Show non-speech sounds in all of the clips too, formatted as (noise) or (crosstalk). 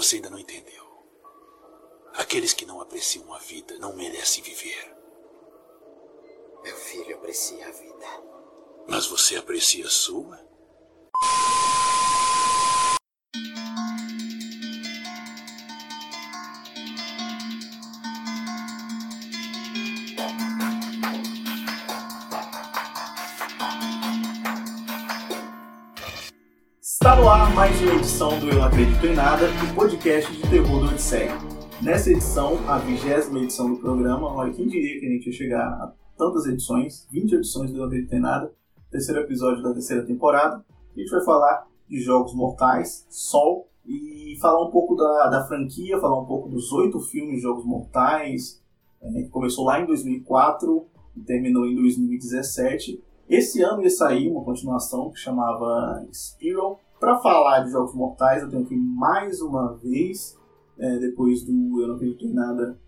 você ainda não entendeu. Aqueles que não apreciam a vida não merecem viver. Meu filho aprecia a vida. Mas você aprecia a sua? Mais uma edição do Eu Não Acredito em Nada, o podcast de terror do Odisseia. Nessa edição, a vigésima edição do programa, olha, quem diria que a gente ia chegar a tantas edições, 20 edições do Eu Não Acredito em Nada, terceiro episódio da terceira temporada. A gente vai falar de Jogos Mortais, Sol, e falar um pouco da, da franquia, falar um pouco dos oito filmes Jogos Mortais, é, que começou lá em 2004 e terminou em 2017. Esse ano ia sair uma continuação que chamava Spiral. Para falar de Jogos Mortais, eu tenho aqui mais uma vez, é, depois do Eu Não Acredito em Nada,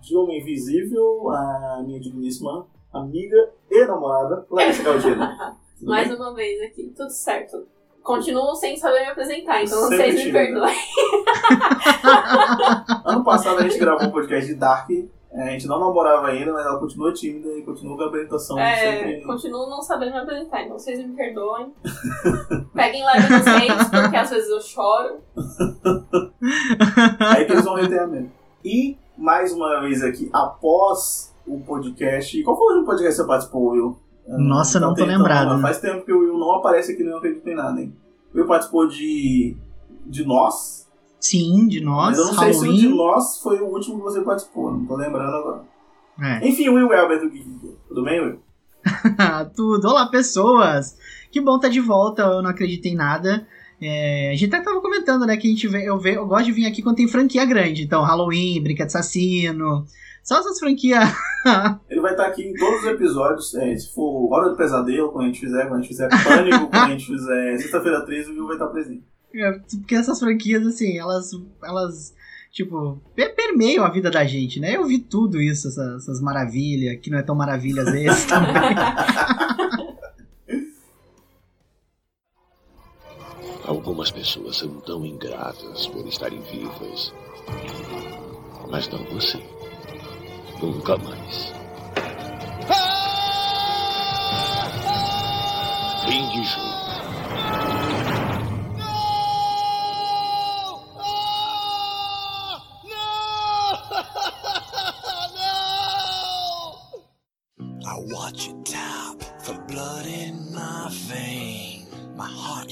de Homem Invisível, a minha digníssima amiga e namorada, Larissa Galdino. (laughs) Tudo Mais bem? uma vez aqui, tudo certo. Continuo sem saber me apresentar, então Sempre vocês me perdoem. (laughs) Ano passado a gente gravou um podcast de Dark, a gente não namorava ainda, mas ela continua tímida e continua com a apresentação É, sempre... continuo não sabendo me apresentar, então vocês me perdoem. (laughs) Peguem leve nos hates, porque às vezes eu choro. (laughs) Aí que eles vão reter a mesmo. E, mais uma vez aqui, após o podcast... Qual foi o último podcast que você participou, Will? Eu Nossa, não tô tentando lembrado. lembrar. Faz tempo que o Will não aparece aqui no Não Acredito em Nada, hein? O Will participou de... de Nós, Sim, de nós, mas eu não sei se o de Halloween. Nós foi o último que você participou, não tô lembrando agora. É. Enfim, Will Elber do Geek. Tudo bem, Will? (laughs) Tudo. Olá, pessoas! Que bom estar de volta, eu não acredito em nada. É, a gente até tava comentando, né, que a gente vê, eu, ve- eu gosto de vir aqui quando tem franquia grande. Então, Halloween, Brinquedo Assassino. Só essas franquias. (laughs) Ele vai estar aqui em todos os episódios. é, se for Hora do Pesadelo, quando a gente fizer, quando a gente fizer Pânico, quando a gente fizer Sexta-feira 13, o Will vai estar presente. É, Porque essas franquias, assim, elas. elas tipo, per- permeiam a vida da gente, né? Eu vi tudo isso, essa- essas maravilhas, que não é tão maravilha às vezes também. (laughs) Algumas pessoas são tão ingratas por estarem vivas. Mas não você. Nunca mais. Fim de jogo.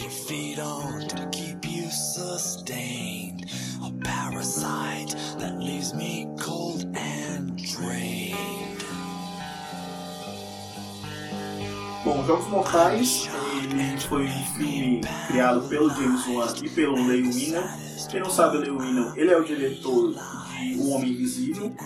On to keep you sustained. A parasite that leaves me cold and drained. Bom, Jogos Mortais ele foi um filme criado pelo James Wan e pelo Leigh Whannell. Quem não sabe, o Leigh ele é o diretor de O Homem Invisível.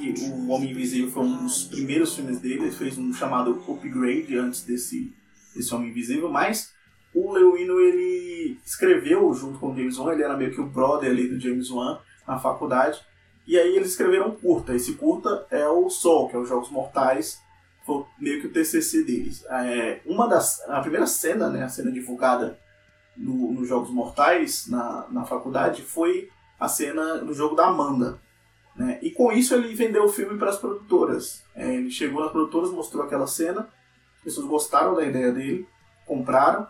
E O Homem Invisível foi um dos primeiros filmes dele. Ele fez um chamado Upgrade antes desse, desse Homem Invisível. Mas o Whannell, ele escreveu junto com o James Wan. Ele era meio que o brother ali do James Wan na faculdade. E aí eles escreveram um curta. Esse curta é o Sol, que é os Jogos Mortais foi meio que o TCC deles. É, uma das, a primeira cena, né, a cena divulgada no, nos Jogos Mortais na, na faculdade foi a cena do jogo da Amanda. Né? E com isso ele vendeu o filme para as produtoras. É, ele chegou nas produtoras, mostrou aquela cena, as pessoas gostaram da ideia dele, compraram,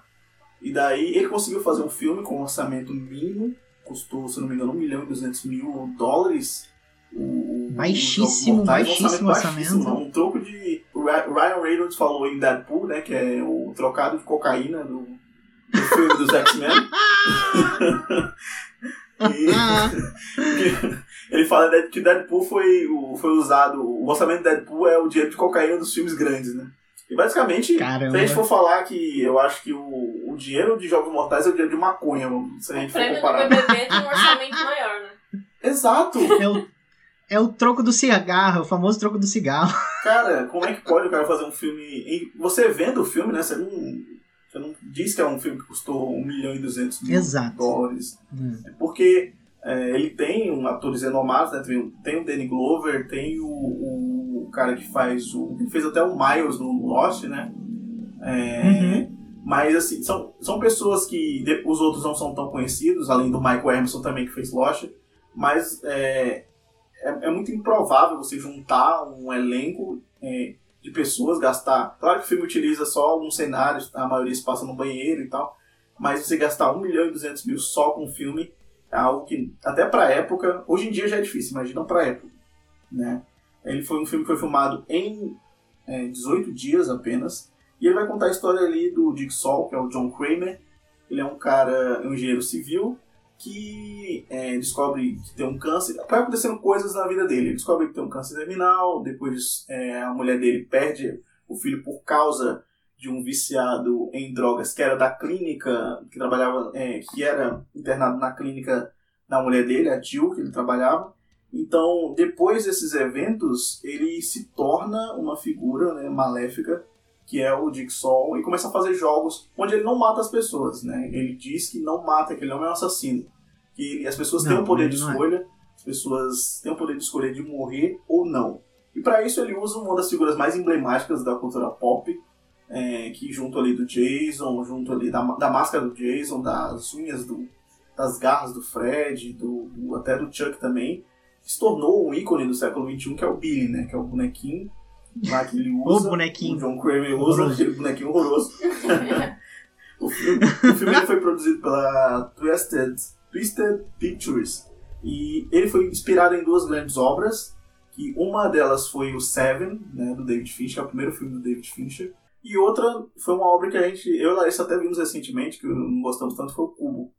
e daí ele conseguiu fazer um filme com um orçamento mínimo, custou, se não me engano, 1 milhão e 200 mil dólares. O, o- Baixíssimo, Jogos Mortais, um baixíssimo orçamento. Um troco de. O Ryan Reynolds falou em Deadpool, né? Que é o trocado de cocaína do, do filme dos X-Men. (laughs) (laughs) Ele fala que Deadpool foi, o- foi usado. O orçamento de Deadpool é o dinheiro de cocaína dos filmes grandes, né? E basicamente, Caramba. se a gente for falar que eu acho que o, o dinheiro de Jogos Mortais é o dinheiro de maconha, se a O gente for prêmio do comparar. BBB tem um orçamento (laughs) maior, né? Exato! É o, é o troco do cigarro, é o famoso troco do cigarro. (laughs) Cara, como é que pode o cara fazer um filme. e Você vendo o filme, né? Você não, você não diz que é um filme que custou 1 milhão e 200 mil Exato. dólares. Hum. Porque é, ele tem um atores renomados, né? Tem, tem o Danny Glover, tem o, o cara que faz o. que fez até o Miles no Lost, né? É, Uhum. Mas, assim, são, são pessoas que de- os outros não são tão conhecidos, além do Michael Emerson também, que fez Lost. Mas é, é, é muito improvável você juntar um elenco é, de pessoas, gastar. Claro que o filme utiliza só alguns cenários, a maioria se passa no banheiro e tal. Mas você gastar 1 milhão e 200 mil só com um filme é algo que, até pra época, hoje em dia já é difícil, imagina pra época. Né? Ele foi um filme que foi filmado em é, 18 dias apenas. E ele vai contar a história ali do Dick Sol, que é o John Kramer. Ele é um cara, um engenheiro civil, que é, descobre que tem um câncer. Vai acontecendo coisas na vida dele. Ele descobre que tem um câncer terminal, depois é, a mulher dele perde o filho por causa de um viciado em drogas que era da clínica, que trabalhava, é, que era internado na clínica da mulher dele, a Jill, que ele trabalhava. Então, depois desses eventos, ele se torna uma figura né, maléfica, que é o Sol, e começa a fazer jogos onde ele não mata as pessoas. Né? Ele diz que não mata, que ele não é um assassino. Que as pessoas têm Não, o poder de é. escolha, as pessoas têm o poder de escolher de morrer ou não. E para isso ele usa uma das figuras mais emblemáticas da cultura pop, é, que junto ali do Jason, junto ali da, da máscara do Jason, das unhas do, das garras do Fred, do, do- até do Chuck também, se tornou um ícone do século XXI, que é o Billy, né? Que é o bonequinho lá que ele (laughs) O usa. bonequinho. O John Kramer usa aquele bonequinho horroroso. (laughs) o filme, o filme foi produzido pela Twisted, Twisted Pictures. E ele foi inspirado em duas grandes obras, que uma delas foi o Seven, né, do David Fincher, que é o primeiro filme do David Fincher. E outra foi uma obra que a gente, eu e Larissa até vimos recentemente, que não gostamos tanto, foi o Cubo,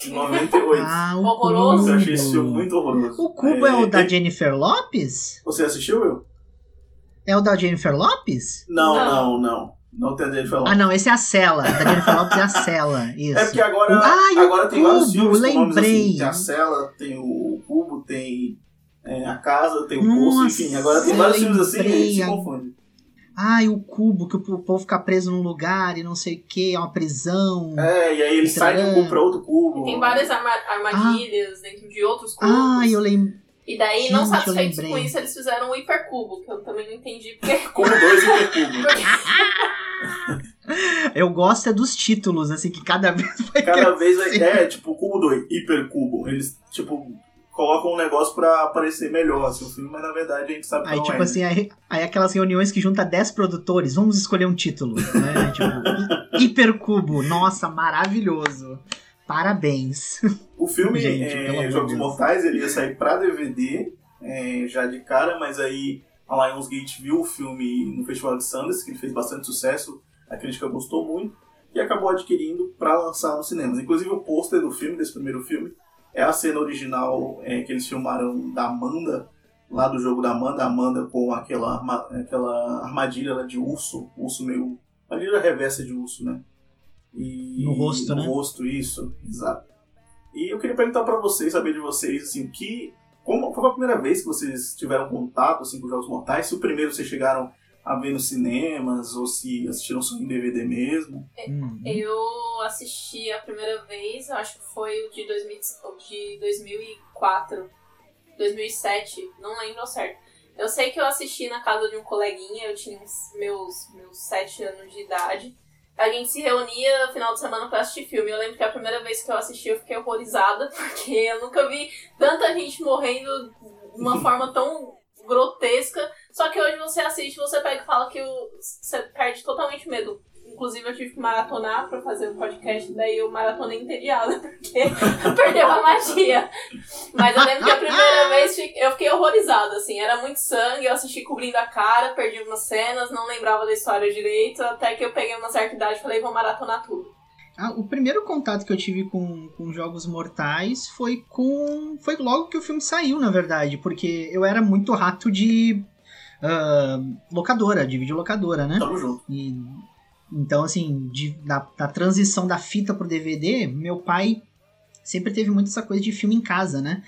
de 98. Ah, o Horroroso. eu achei esse filme muito horroroso. O Cubo é, o da é- Jennifer Lopes? Você assistiu, Will? É o da Jennifer Lopes? Não, Não. não, não. Não tem a Jennifer Lopez. Ah, não, esse é a Cela. Da Jennifer Lopes é a Cela. (laughs) Isso. É porque agora, Ah, agora tem vários Cubo, filmes com nomes assim. lembrei. Tem a Cela, tem o Cubo, tem é, a Casa, tem o Nossa, Poço, enfim. Agora tem vários filmes assim e a gente se lembrei. confunde. Ai, o cubo, que o povo fica preso num lugar e não sei o que, é uma prisão. É, e aí ele sai de um cubo pra outro cubo. E tem várias arma- armadilhas dentro de outros cubos. Ah, eu lembro. E daí, não Gente, eu satisfeitos com isso, eles fizeram o hipercubo, que eu também não entendi porque. (laughs) (laughs) Cubo 2 e Hipercubo. (laughs) Eu gosto é dos títulos, assim, que cada vez vai Cada vez vai. É, tipo, Cubo 2, Hipercubo. Eles, tipo, colocam um negócio pra parecer melhor assim, o filme, mas na verdade a gente sabe que Aí, não tipo é. assim, aí, aí aquelas reuniões que junta 10 produtores, vamos escolher um título, né? (laughs) tipo, hi- Hipercubo, nossa, maravilhoso. Parabéns. O filme (laughs) Gente, é, Jogos. Mortais ele ia sair pra DVD é, já de cara, mas aí a Lionsgate viu o filme no Festival de Sundance, que ele fez bastante sucesso, a crítica gostou muito, e acabou adquirindo pra lançar nos cinemas. Inclusive o pôster do filme, desse primeiro filme, é a cena original é, que eles filmaram da Amanda, lá do jogo da Amanda, Amanda com aquela, arma- aquela armadilha lá de urso, urso meio. armadilha reversa de urso, né? E- No rosto, no né? rosto, isso, exato. E eu queria perguntar pra vocês, saber de vocês, assim, que. Como foi a primeira vez que vocês tiveram contato assim, com Jogos Mortais? Se o primeiro vocês chegaram a ver nos cinemas, ou se assistiram só em DVD mesmo? Hum. Eu assisti a primeira vez, acho que foi o de, 2000, o de 2004, 2007, não lembro ao certo. Eu sei que eu assisti na casa de um coleguinha, eu tinha meus, meus 7 anos de idade. A gente se reunia no final de semana pra assistir filme. Eu lembro que a primeira vez que eu assisti eu fiquei horrorizada, (laughs) porque eu nunca vi tanta gente morrendo de uma (laughs) forma tão grotesca. Só que hoje você assiste, você pega e fala que o- você perde totalmente medo. Inclusive eu tive que maratonar pra fazer o podcast, daí eu maratonei entediada, (laughs) porque perdeu a magia. Mas eu lembro que a primeira vez eu fiquei horrorizada, assim, era muito sangue, eu assisti cobrindo a cara, perdi umas cenas, não lembrava da história direito, até que eu peguei uma certa idade e falei, vou maratonar tudo. Ah, o primeiro contato que eu tive com, com Jogos Mortais foi com. Foi logo que o filme saiu, na verdade, porque eu era muito rato de ah, locadora, de videolocadora, né? Tamo junto. E, então, assim, de- da, da transição da fita pro DVD, meu pai sempre teve muito essa coisa de filme em casa, né?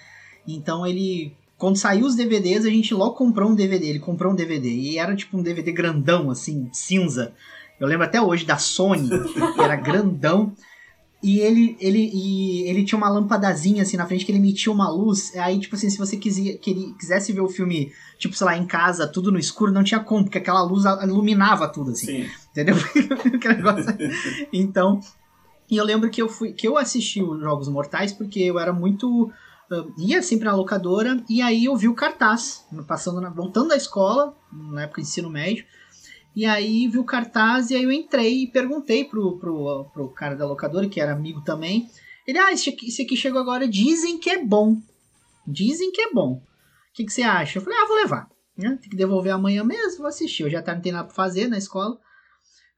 Então ele. Quando saiu os DVDs, a gente logo comprou um DVD. Ele comprou um DVD. E era tipo um DVD grandão, assim, cinza. Eu lembro até hoje da Sony, que era grandão. E ele, ele, e ele tinha uma lampadazinha assim na frente que ele emitia uma luz. Aí, tipo assim, se você quisia, queria, quisesse ver o filme, tipo, sei lá, em casa, tudo no escuro, não tinha como, porque aquela luz iluminava tudo, assim. Sim. Entendeu? (laughs) Então. E eu lembro que eu fui. que eu assisti os Jogos Mortais porque eu era muito. ia sempre na locadora e aí eu vi o cartaz, passando na, voltando da escola, na época de ensino médio. E aí vi o cartaz e aí eu entrei e perguntei pro, pro, pro cara da locadora, que era amigo também. Ele, ah, esse aqui, esse aqui chegou agora, dizem que é bom. Dizem que é bom. O que, que você acha? Eu falei, ah, vou levar. Né? Tem que devolver amanhã mesmo, vou assistir. Eu já tá, não tem nada pra fazer na escola.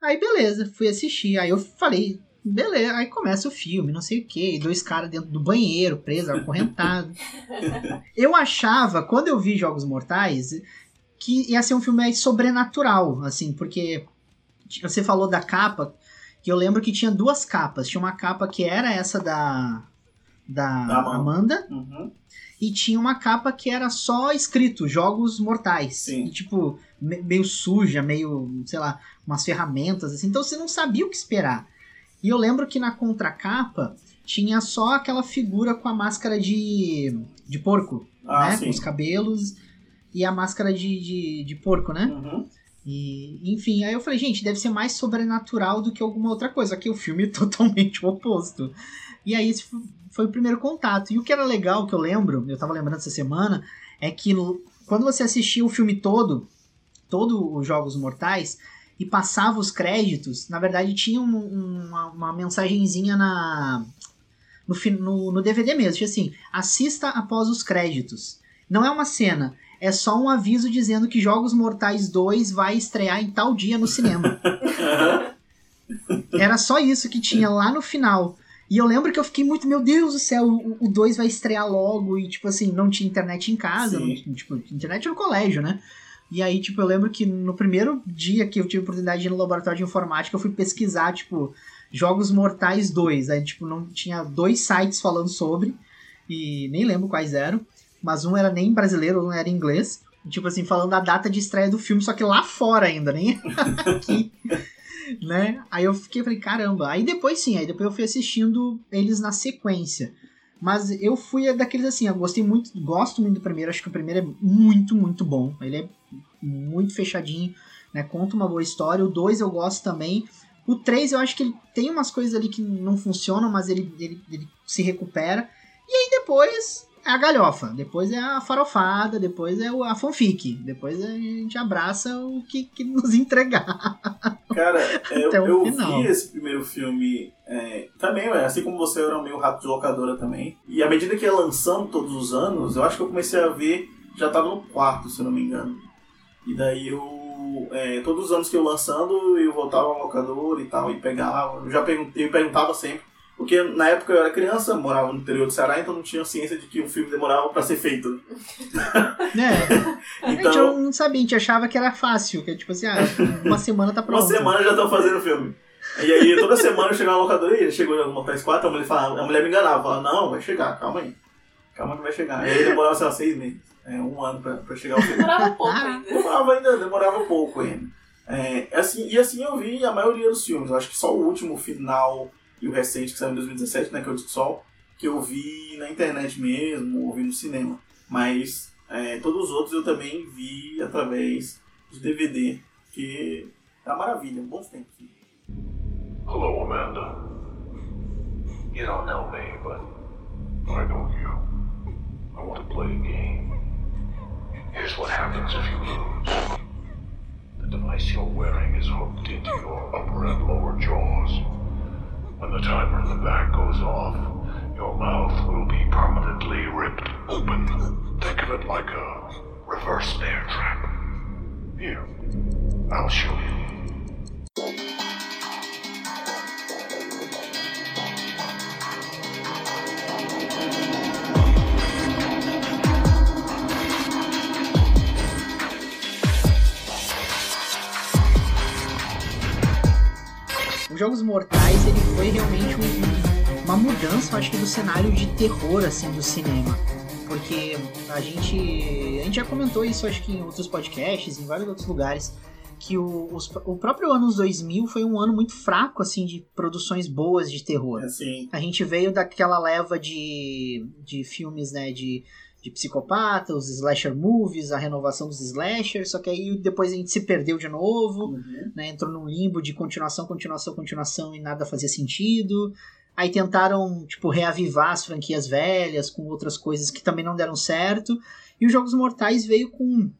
Aí beleza, fui assistir. Aí eu falei, beleza, aí começa o filme, não sei o que, dois caras dentro do banheiro, presos, acorrentados. (laughs) eu achava, quando eu vi Jogos Mortais, que ia ser um filme mais sobrenatural, assim, porque você falou da capa, que eu lembro que tinha duas capas. Tinha uma capa que era essa da, da Da Amanda. Amanda, Uhum. e tinha uma capa que era só escrito Jogos Mortais. Sim. E, tipo, me- meio suja, meio, sei lá, umas ferramentas, assim. Então você não sabia o que esperar. E eu lembro que na contracapa tinha só aquela figura com a máscara de, de porco, Ah, né? sim. Com os cabelos e a máscara de, de, de porco, né? Uhum. E, enfim, aí eu falei, gente, deve ser mais sobrenatural do que alguma outra coisa. Aqui o filme é (laughs) totalmente o oposto. E aí esse foi o primeiro contato. E o que era legal, que eu lembro, eu tava lembrando essa semana, é que quando você assistia o filme todo, todos os Jogos Mortais, e passava os créditos, na verdade tinha um- um- uma, uma mensagenzinha na, no, no, no DVD mesmo, assim, assista após os créditos. Não é uma cena, é só um aviso dizendo que Jogos Mortais 2 vai estrear em tal dia no cinema. (laughs) Era só isso que tinha lá no final. E eu lembro que eu fiquei muito, meu Deus do céu, o 2 vai estrear logo. E, tipo assim, não tinha internet em casa, não tinha, tipo, internet no colégio, né? E aí, tipo, eu lembro que no primeiro dia que eu tive a oportunidade de ir no laboratório de informática, eu fui pesquisar, tipo, Jogos Mortais 2. Aí, tipo, não tinha dois sites falando sobre, e nem lembro quais eram, mas um era nem brasileiro, um era inglês. Tipo assim, falando da data de estreia do filme, só que lá fora ainda, nem (laughs) aqui. né? Aí eu fiquei, falei, caramba. Aí depois sim, aí depois eu fui assistindo eles na sequência. Mas eu fui daqueles assim, eu gostei muito, gosto muito do primeiro, acho que o primeiro é muito, muito bom. Ele é muito fechadinho, né? Conta uma boa história. O 2 eu gosto também. O 3 eu acho que ele tem umas coisas ali que não funcionam, mas ele, ele, ele se recupera. E aí depois é a galhofa, depois é a farofada, depois é o- a fanfic, depois a gente abraça o que, que nos entregar. Cara, é, eu, o eu vi esse primeiro filme é, também, ué, assim como você, eu era meio rato de locadora também. E à medida que ia lançando todos os anos, eu acho que eu comecei a ver, já tava no quarto, se eu não me engano. E daí eu, é, todos os anos que eu lançando, eu voltava à locadora e tal, e pegava. Eu já perguntei, eu perguntava sempre. Porque na época eu era criança, morava no interior do Ceará, então não tinha ciência de que o filme demorava pra ser feito. né? (laughs) (laughs) A gente Então, não sabia, a gente achava que era fácil, que tipo assim, ah, uma semana tá Uma pronto. semana já estão fazendo o filme. E aí toda semana eu chegava na locadora e chegou em Mortais 4, a mulher, falava, a mulher me enganava, falava, não, vai chegar, calma aí. Calma que vai chegar. E aí demorava, sei lá, seis meses, é, um ano pra, pra chegar o filme. Demorava pouco Ah. ainda. Demorava ainda, demorava pouco ainda. É, assim, e assim eu vi a maioria dos filmes. Eu acho que só o último, final e o recente, que saiu em 2017, né, que é o Disco Sol, que eu vi na internet mesmo, ou no cinema. Mas é, todos os outros eu também vi através de DVD, que uma maravilha, bons tempos. Hello, Amanda. You don't know me, but I know you. I want to play a game. Here's what happens if you lose. The device you're wearing is hooked into your upper and lower jaws. When the timer in the back goes off, your mouth will be permanently ripped open. Think of it like a reverse bear trap. Here, I'll show you. Os Jogos Mortais, ele foi realmente um- uma mudança, eu acho que, do cenário de terror, assim, do cinema. Porque a gente, a gente já comentou isso, acho que em outros podcasts, em vários outros lugares, que o, os- o próprio anos 2000 foi um ano muito fraco, assim, de produções boas de terror. Assim, A gente veio daquela leva de, de filmes, né, de, de psicopata, os slasher movies, a renovação dos slashers, só que aí depois a gente se perdeu de novo, uhum. né, entrou num limbo de continuação, continuação, continuação e nada fazia sentido. Aí tentaram, tipo, reavivar as franquias velhas com outras coisas que também não deram certo. E os Jogos Mortais veio com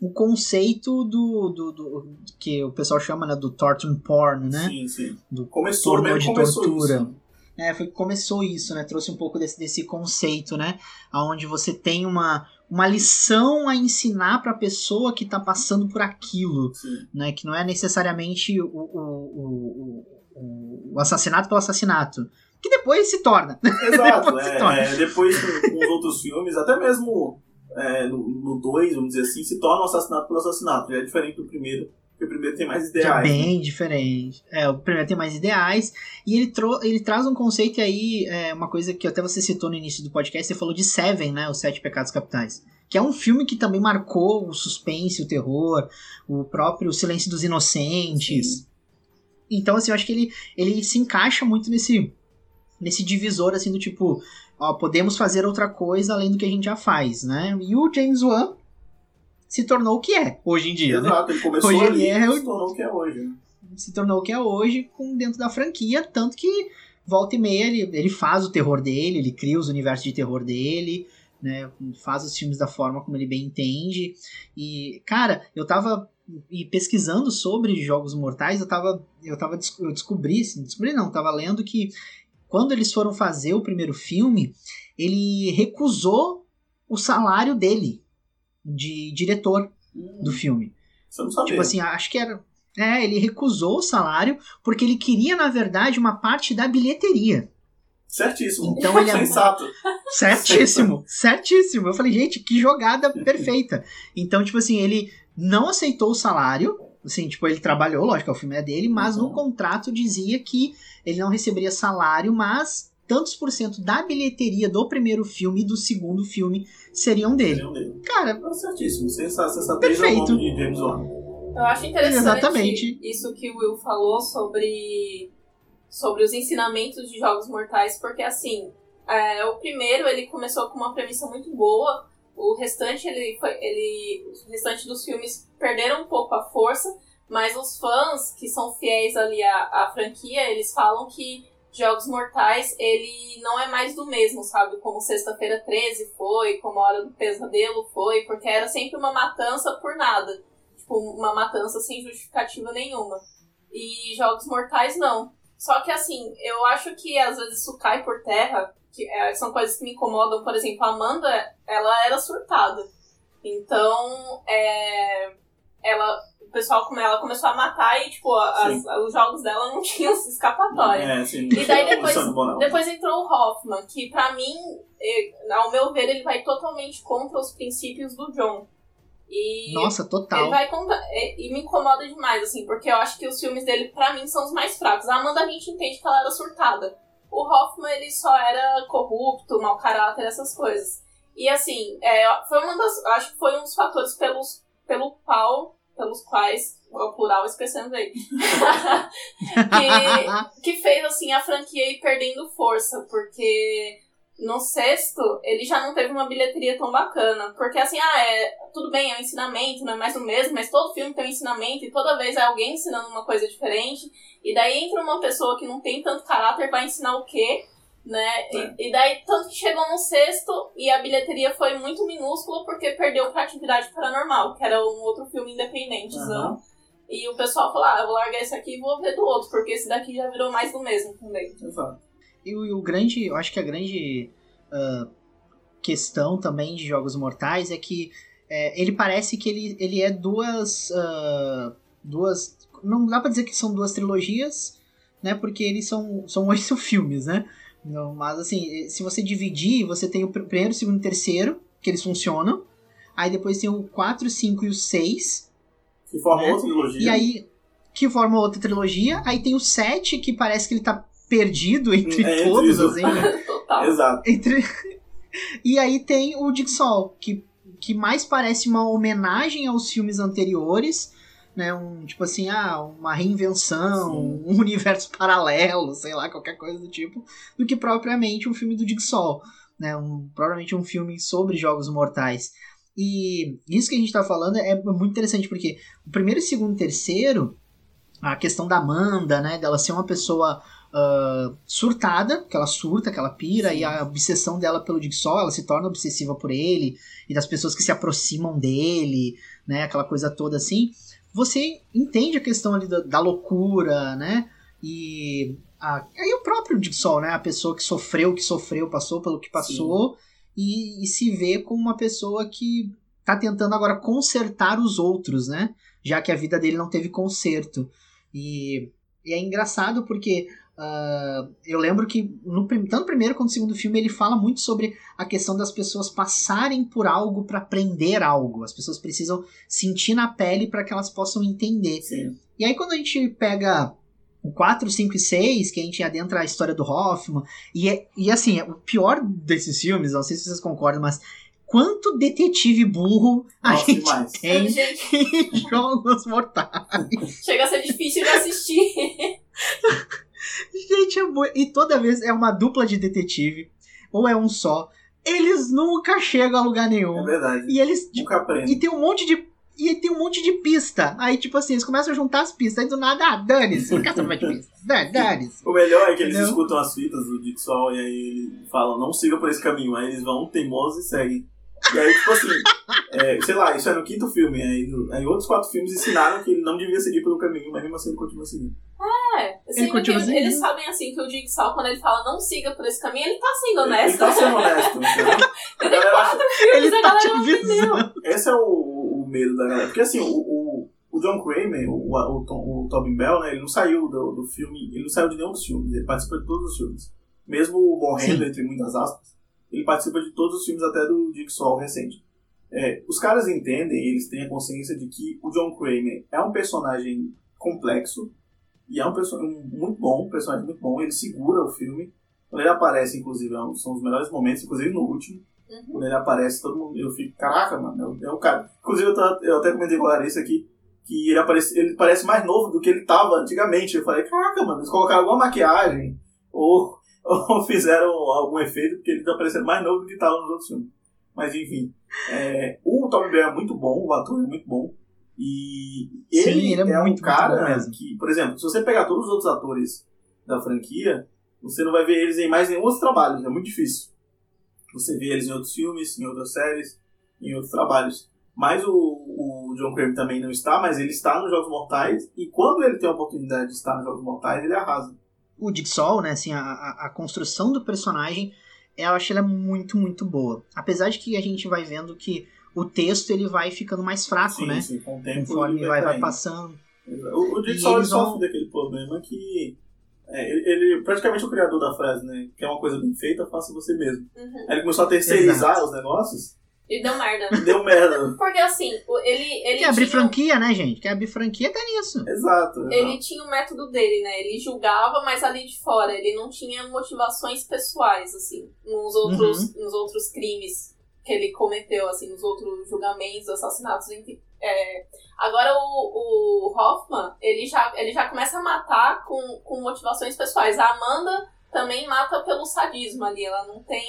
o conceito do, do, do- que o pessoal chama né, do torture porn, né? sim, sim. Do Começou, de começou tortura. isso. É, foi que começou isso, né? Trouxe um pouco desse, desse conceito, né? Onde você tem uma, uma lição a ensinar pra pessoa que tá passando por aquilo, Sim. né? Que não é necessariamente o, o, o, o, assassinato pelo assassinato. Que depois se torna. (laughs) Exato, Depois se torna. é, é, depois com os outros filmes, até mesmo é, no 2, vamos dizer assim, se torna um assassinato pelo assassinato. Já é diferente do primeiro, porque o primeiro tem mais ideais. né? bem diferente. É, o primeiro tem mais ideais. E ele, tro ele traz um conceito aí, é, uma coisa que até você citou no início do podcast, você falou de Seven, né? Os Sete Pecados Capitais. Que é um filme que também marcou o suspense, o terror, o próprio Silêncio dos Inocentes. Então, assim, eu acho que ele, ele se encaixa muito nesse, nesse divisor, assim, do tipo, ó, podemos fazer outra coisa além do que a gente já faz, né? E o James Wan se tornou o que é hoje em dia, né? Exato, ele começou Hoje ali ele é o- se tornou o que é hoje. se tornou o que é hoje com dentro da franquia, tanto que volta e meia ele, ele faz o terror dele, ele cria os universos de terror dele, né, faz os filmes da forma como ele bem entende. E, cara, eu tava e pesquisando sobre Jogos Mortais, eu tava eu tava eu descobri, assim, descobri não, tava lendo que quando eles foram fazer o primeiro filme, ele recusou o salário dele de diretor do filme. Você não sabia. Tipo assim, acho que era. É, ele recusou o salário porque ele queria, na verdade, uma parte da bilheteria. Certíssimo. Então ele é- Sensato. Certíssimo, certíssimo. Eu falei, gente, que jogada (laughs) perfeita. Então, tipo assim, ele não aceitou o salário. Assim, tipo, ele trabalhou, lógico, o filme é dele, mas no Uhum. contrato dizia que ele não receberia salário, mas tantos por cento da bilheteria do primeiro filme e do segundo filme seriam dele. Seriam dele. Cara, Ah, Certíssimo. É o Perfeito. nome de James Wan. Eu acho interessante Exatamente. isso que o Will falou sobre, sobre os ensinamentos de Jogos Mortais, porque assim, é, o primeiro ele começou com uma premissa muito boa, o restante ele foi, ele, o restante dos filmes perderam um pouco a força, mas os fãs que são fiéis ali à, à franquia, eles falam que Jogos Mortais, ele não é mais do mesmo, sabe? Como Sexta-feira 13 foi, como a Hora do Pesadelo foi, porque era sempre uma matança por nada tipo, uma matança sem justificativa nenhuma. E Jogos Mortais não. Só que assim, eu acho que às vezes isso cai por terra, que é, são coisas que me incomodam. Por exemplo, a Amanda, ela era surtada. Então, é, ela, o pessoal come- ela começou a matar e, tipo, as- os jogos dela não (laughs) tinham escapatória. É, sim. E daí depois-. Depois entrou o Hoffman, que pra mim, ao meu ver, ele vai totalmente contra os princípios do John. E nossa, ele total. vai contra. E, e me incomoda demais, assim, porque eu acho que os filmes dele, pra mim, são os mais fracos. A Amanda a gente entende que ela era surtada. O Hoffman, ele só era corrupto, mau caráter, essas coisas. E assim, é, foi uma das. Acho que foi um dos fatores pelos, pelo qual. Pelos quais. O plural esquecendo aí. (laughs) que, que fez assim a franquia ir perdendo força, porque no sexto ele já não teve uma bilheteria tão bacana, porque assim, ah, é, tudo bem, é um ensinamento, não é mais o mesmo, mas todo filme tem um ensinamento e toda vez é alguém ensinando uma coisa diferente, e daí entra uma pessoa que não tem tanto caráter vai ensinar o quê? Né? É. E, e daí, tanto que chegou no sexto e a bilheteria foi muito minúscula porque perdeu pra Atividade Paranormal, que era um outro filme independente. Aham. E o pessoal falou: ah, eu vou largar esse aqui e vou ver do outro, porque esse daqui já virou mais do mesmo também. Exato. E o, e o grande, eu acho que a grande ah, questão também de Jogos Mortais é que é, ele parece que ele, ele é duas. ah, duas. Não dá pra dizer que são duas trilogias, né? Porque eles são, são (laughs) oito filmes, né? Não, mas assim, se você dividir, você tem o pr- primeiro, segundo e terceiro, que eles funcionam. Aí depois tem o 4, 5 e o 6. Que forma Né? outra trilogia. E aí, que forma outra trilogia. Aí tem o 7, que parece que ele tá perdido entre É, todos, os- assim, né? (laughs) Total. Exato. Entre... (laughs) E aí tem o Jigsaw, que, que mais parece uma homenagem aos filmes anteriores, né? Um, tipo assim, ah, uma reinvenção, um (laughs) universo paralelo, sei lá, qualquer coisa do tipo, do que propriamente um filme do Jigsaw, né? Um, provavelmente um filme sobre jogos mortais. E isso que a gente tá falando é muito interessante, porque o primeiro, segundo e terceiro, a questão da Amanda, né? Dela ser uma pessoa uh, surtada, que ela surta, que ela pira, Sim. e a obsessão dela pelo Jigsaw, ela se torna obsessiva por ele, e das pessoas que se aproximam dele, né? Aquela coisa toda assim. Você entende a questão ali da, da loucura, né? E a, aí o próprio Jigsaw, né? A pessoa que sofreu, que sofreu, passou pelo que passou, e, e, se vê como uma pessoa que tá tentando agora consertar os outros, né? Já que a vida dele não teve conserto. E, e é engraçado porque Uh, eu lembro que no, tanto no primeiro quanto no segundo filme ele fala muito sobre a questão das pessoas passarem por algo para aprender algo. As pessoas precisam sentir na pele para que elas possam entender. Sim. E aí quando a gente pega o 4, 5 e 6, que a gente adentra a história do Hoffman, e, é, e assim, o pior desses filmes, não sei se vocês concordam, mas quanto detetive burro a Nossa, gente demais. tem Gente. em (laughs) Jogos Mortais. Chega a ser difícil de assistir. (laughs) Gente, é muito... E toda vez é uma dupla de detetive, ou é um só. Eles nunca chegam a lugar nenhum. É verdade. E eles. Nunca aprende. E tem um monte de. E tem um monte de pista. Aí, tipo assim, eles começam a juntar as pistas. Aí do nada, ah, dane-se. Caçamba de pista. (laughs) Dan- Dane-se. O melhor é que eles Entendeu? escutam as fitas do Dixon e aí eles falam, não siga por esse caminho. Aí eles vão teimosos e seguem. E aí, tipo assim, (laughs) é, sei lá, isso é no quinto filme. Aí, aí outros quatro filmes ensinaram que ele não devia seguir pelo caminho, mas mesmo assim ele continua seguindo. É, assim, continua porque seguindo. eles sabem assim que o Jigsaw, quando ele fala não siga por esse caminho, ele tá sendo Ele, honesto. ele tá sendo honesto, (laughs) entendeu? A Tem galera acha- Ele a tá galera te não entendeu. Esse é o, o medo da galera. Porque assim, o, o, o John Kramer, o, o, Tom- o Tobin Bell, né, ele não saiu do, do filme, ele não saiu de nenhum dos filmes, ele participa de todos os filmes. Mesmo morrendo, Sim. entre muitas aspas, ele participa de todos os filmes até do Jigsaw recente. É, os caras entendem, eles têm a consciência de que o John Kramer é um personagem complexo e é um personagem muito bom, um personagem muito bom, ele segura o filme. Quando ele aparece, inclusive, é um- são os melhores momentos, inclusive no último. Uhum. Quando ele aparece, todo mundo. Eu fico, caraca, mano, é o- é cara. Inclusive, eu, tava- eu até comentei com a Larissa aqui que ele, aparece, ele parece mais novo do que ele tava antigamente. Eu falei, caraca, mano, eles colocaram alguma maquiagem ou, (laughs) ou fizeram algum efeito, porque ele tá parecendo mais novo do que tava nos outros filmes. Mas enfim, é, o Tommy Bell é muito bom, o ator é muito bom. E Sim, ele, ele é é, muito, um muito cara mesmo. que, por exemplo, se você pegar todos os outros atores da franquia, você não vai ver eles em mais nenhum outro trabalho, é muito difícil. Você vê eles em outros filmes, em outras séries, em outros trabalhos. Mas o, o John Kramer também não está, mas ele está nos Jogos Mortais, e quando ele tem a oportunidade de estar nos Jogos Mortais, ele arrasa. O Jigsaw, né, assim, a, a, a construção do personagem, eu acho ela muito, muito boa. Apesar de que a gente vai vendo que o texto ele vai ficando mais fraco, sim, né? sim, com o tempo. Conforme ele vai, vai passando. O, o E ele eles vão- sofre daquele problema que é, ele, ele praticamente o criador da frase, né? Que é uma coisa bem feita, faça você mesmo. Uhum. Aí ele começou a terceirizar Exato. os negócios E deu merda. e deu merda. (laughs) Porque assim, ele. ele Quer abrir tinha- franquia, né, gente? Quer abrir franquia, tá nisso. Exato. exato. Ele tinha o método dele, né? Ele julgava, mas ali de fora. Ele não tinha motivações pessoais, assim, nos outros, nos outros crimes que ele cometeu, assim, nos outros julgamentos, assassinatos, enfim. É, agora o, o Hoffman, ele já, ele já começa a matar com, com motivações pessoais. A Amanda também mata pelo sadismo ali. Ela não tem.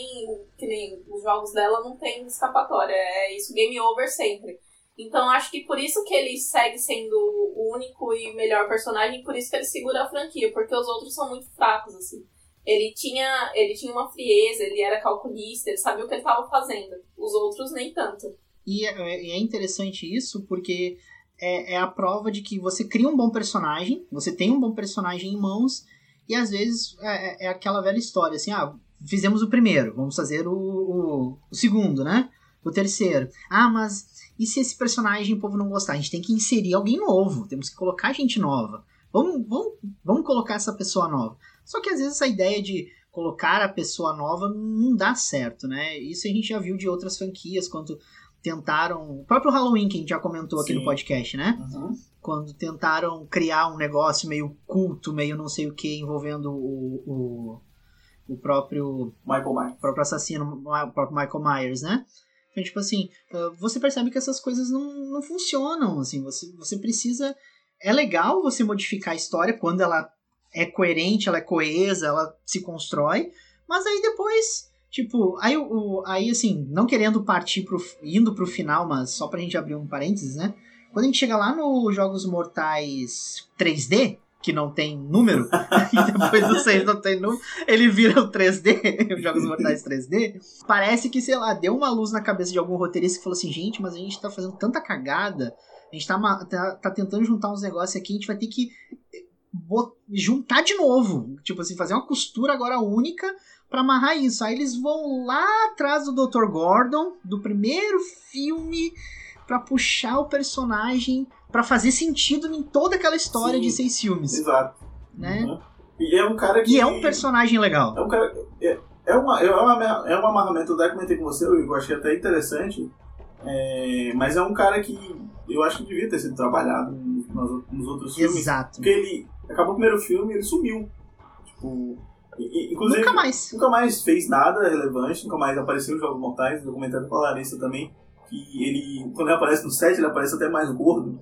Que nem os jogos dela não tem escapatória. É isso, game over sempre. Então acho que por isso que ele segue sendo o único e melhor personagem, por isso que ele segura a franquia, porque os outros são muito fracos, assim. Ele tinha, ele tinha uma frieza, ele era calculista, ele sabia o que ele estava fazendo. Os outros nem tanto. E é, e é interessante isso porque é, é a prova de que você cria um bom personagem, você tem um bom personagem em mãos, e às vezes é, é- é aquela velha história, assim, ah, fizemos o primeiro, vamos fazer o, o, o segundo, né? O terceiro. Ah, mas e se esse personagem o povo não gostar? A gente tem que inserir alguém novo, temos que colocar gente nova. Vamos, vamos, vamos colocar essa pessoa nova. Só que às vezes essa ideia de colocar a pessoa nova não dá certo, né? Isso a gente já viu de outras franquias, quando tentaram. O próprio Halloween, que a gente já comentou aqui Sim. no podcast, né? Uhum. Quando tentaram criar um negócio meio culto, meio não sei o que, envolvendo o, o, o próprio, Michael Myers. o próprio assassino, o próprio Michael Myers, né? Então, tipo assim, uh, você percebe que essas coisas não, não funcionam, assim, você, você precisa... É legal você modificar a história quando ela é coerente, ela é coesa, ela se constrói, mas aí depois, tipo, aí, o, aí assim, não querendo partir pro, indo pro final, mas só pra gente abrir um parênteses, né? Quando a gente chega lá no Jogos Mortais 3D, que não tem número, (laughs) e depois do 6 não tem número, ele vira o 3D, (laughs) os Jogos Mortais 3D, parece que, sei lá, deu uma luz na cabeça de algum roteirista que falou assim, gente, mas a gente tá fazendo tanta cagada, a gente tá, tá, tá tentando juntar uns negócios aqui, a gente vai ter que juntar de novo, tipo assim, fazer uma costura agora única para amarrar isso. Aí eles vão lá atrás do Dr. Gordon, do primeiro filme, para puxar o personagem para fazer sentido em toda aquela história Sim, de seis filmes. Exato. Né? Uhum. E é um cara que. E é um personagem legal. É um cara. É, é, uma, é, uma, é um amarramento, eu até comentei com você, eu achei até interessante. É, mas é um cara que eu acho que devia ter sido trabalhado nos, nos outros filmes. Exato. Porque ele acabou o primeiro filme e ele sumiu. Tipo. E, inclusive, nunca mais. Nunca mais fez nada relevante, nunca mais apareceu em Jogos Mortais, documentário com a Larissa também. Que ele, quando ele aparece no set, ele aparece até mais gordo.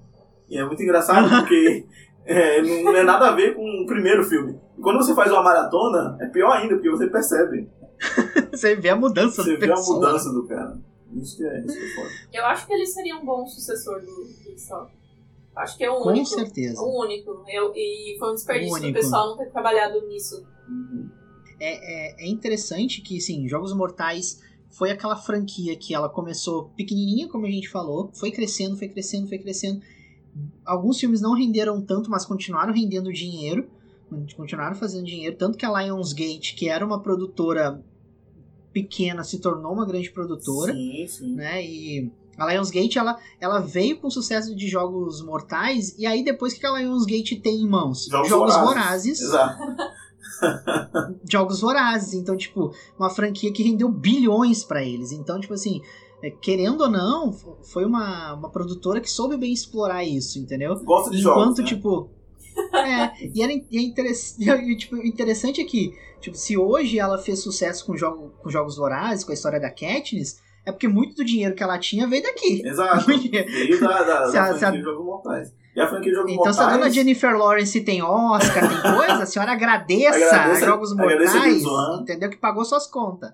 E é muito engraçado (laughs) porque é, não é nada a ver com o primeiro filme. E quando você faz uma maratona, é pior ainda, porque você percebe. (laughs) você vê a mudança você do vê a mudança do cara. Isso que é, isso que é foda. Eu acho que ele seria um bom sucessor do Jigsaw. Acho que é o Com único. certeza. O único. Eu, e foi um desperdício do Único. pessoal não ter trabalhado nisso. Uhum. É, é, é interessante que, sim, Jogos Mortais foi aquela franquia que ela começou pequenininha, como a gente falou, foi crescendo, foi crescendo, foi crescendo. Alguns filmes não renderam tanto, mas continuaram rendendo dinheiro, continuaram fazendo dinheiro, tanto que a Lionsgate, que era uma produtora pequena, se tornou uma grande produtora, Sim, sim. né? E a Lionsgate, ela, ela veio com sucesso de Jogos Mortais, e aí depois o que a Lionsgate tem em mãos? Jogos Vorazes Exato. (laughs) jogos vorazes. Então, tipo, uma franquia que rendeu bilhões pra eles. Então, tipo assim, é, querendo ou não, foi uma, uma produtora que soube bem explorar isso, entendeu? Gosta de Enquanto, jogos, né? tipo. É, e era e é interess- (laughs) e, tipo, o interessante é que, tipo, se hoje ela fez sucesso com, jogo, com jogos vorazes, com a história da Katniss, é porque muito do dinheiro que ela tinha veio daqui. Exato. Veio da, da, Se da a- franquia de Jogos Mortais. E a franquia Jogos Então, se a Mortais... dona Jennifer Lawrence tem Oscar, tem coisa, a senhora agradeça, Agradeça- a Jogos Mortais, entendeu? Que pagou suas contas.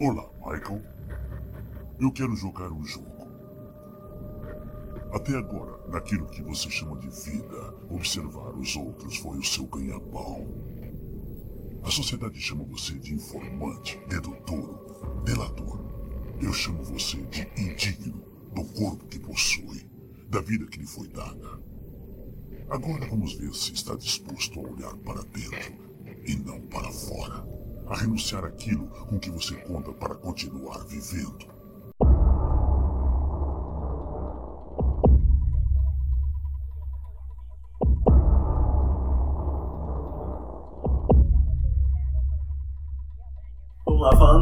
Olá, Michael. Eu quero jogar um jogo. Até agora, naquilo que você chama de vida, observar os outros foi o seu ganha-pão. A sociedade chama você de informante, dedutor, delator. Eu chamo você de indigno do corpo que possui, da vida que lhe foi dada. Agora vamos ver se está disposto a olhar para dentro e não para fora. A renunciar àquilo com que você conta para continuar vivendo.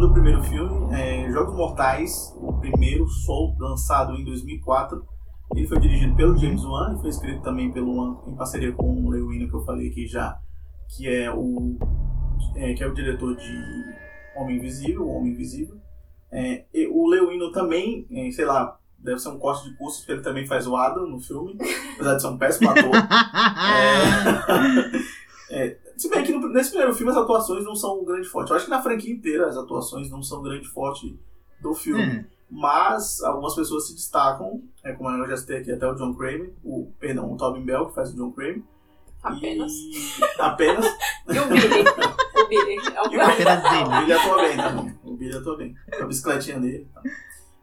Do primeiro filme, é, Jogos Mortais, o primeiro Soul, lançado em 2004. Ele foi dirigido pelo James Wan e foi escrito também pelo Wan em parceria com o Whannell, que eu falei aqui já, que é o, é, que é o diretor de Homem Invisível, o Homem Invisível. É, o Whannell também, é, sei lá, deve ser um corte de curso, porque ele também faz o Adam no filme, (laughs) apesar de ser um péssimo ator. (laughs) É, (laughs) se bem que no- nesse primeiro filme as atuações não são um grande forte. Eu acho que na franquia inteira as atuações não são um grande forte do filme. É. Mas algumas pessoas se destacam, é, como eu já citei aqui até o John Kramer, o, perdão, o Tobin Bell, que faz o John Kramer. Apenas. E, apenas. (laughs) E o Billy. o Billy. (laughs) É o E o. Billy atua bem também. O Billy atua bem. A bicicletinha dele. tá.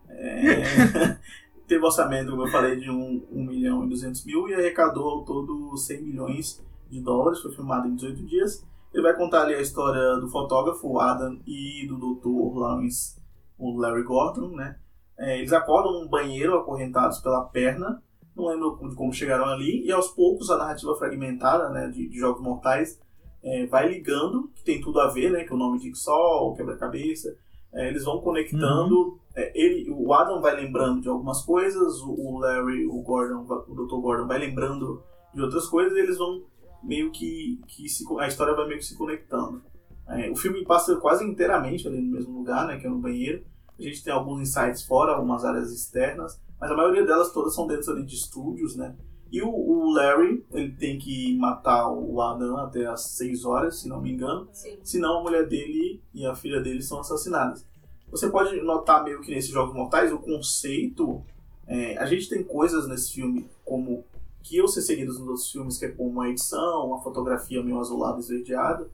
É, (laughs) teve orçamento, como eu falei, de 1 um, um milhão e 200 mil e arrecadou ao todo 100 milhões de dólares. Foi filmado em 18 dias. Ele vai contar ali a história do fotógrafo, Adam, e do Dr. Lawrence, o Larry Gordon, né? É, eles acordam num banheiro acorrentados pela perna. Não lembro de como chegaram ali. E aos poucos a narrativa fragmentada né, de, de Jogos Mortais é, vai ligando, que tem tudo a ver, né? Que o nome de Sol, quebra-cabeça. É, eles vão conectando. É, ele, o Adam vai lembrando de algumas coisas, o, o Larry, o Gordon, o Dr. Gordon vai lembrando de outras coisas e eles vão meio que, que se, a história vai meio que se conectando. É, o filme passa quase inteiramente ali no mesmo lugar, né? Que é no banheiro. A gente tem alguns insights fora, algumas áreas externas, mas a maioria delas todas são dentro ali de estúdios, né? E o, o Larry, ele tem que matar o Adam até as 6 horas, se não me engano. Sim. Senão a mulher dele e a filha dele são assassinadas. Você pode notar meio que nesses Jogos Mortais o conceito. é, a gente tem coisas nesse filme como que iam ser seguidas nos outros filmes, que é como uma edição, uma fotografia meio azulada, esverdeada.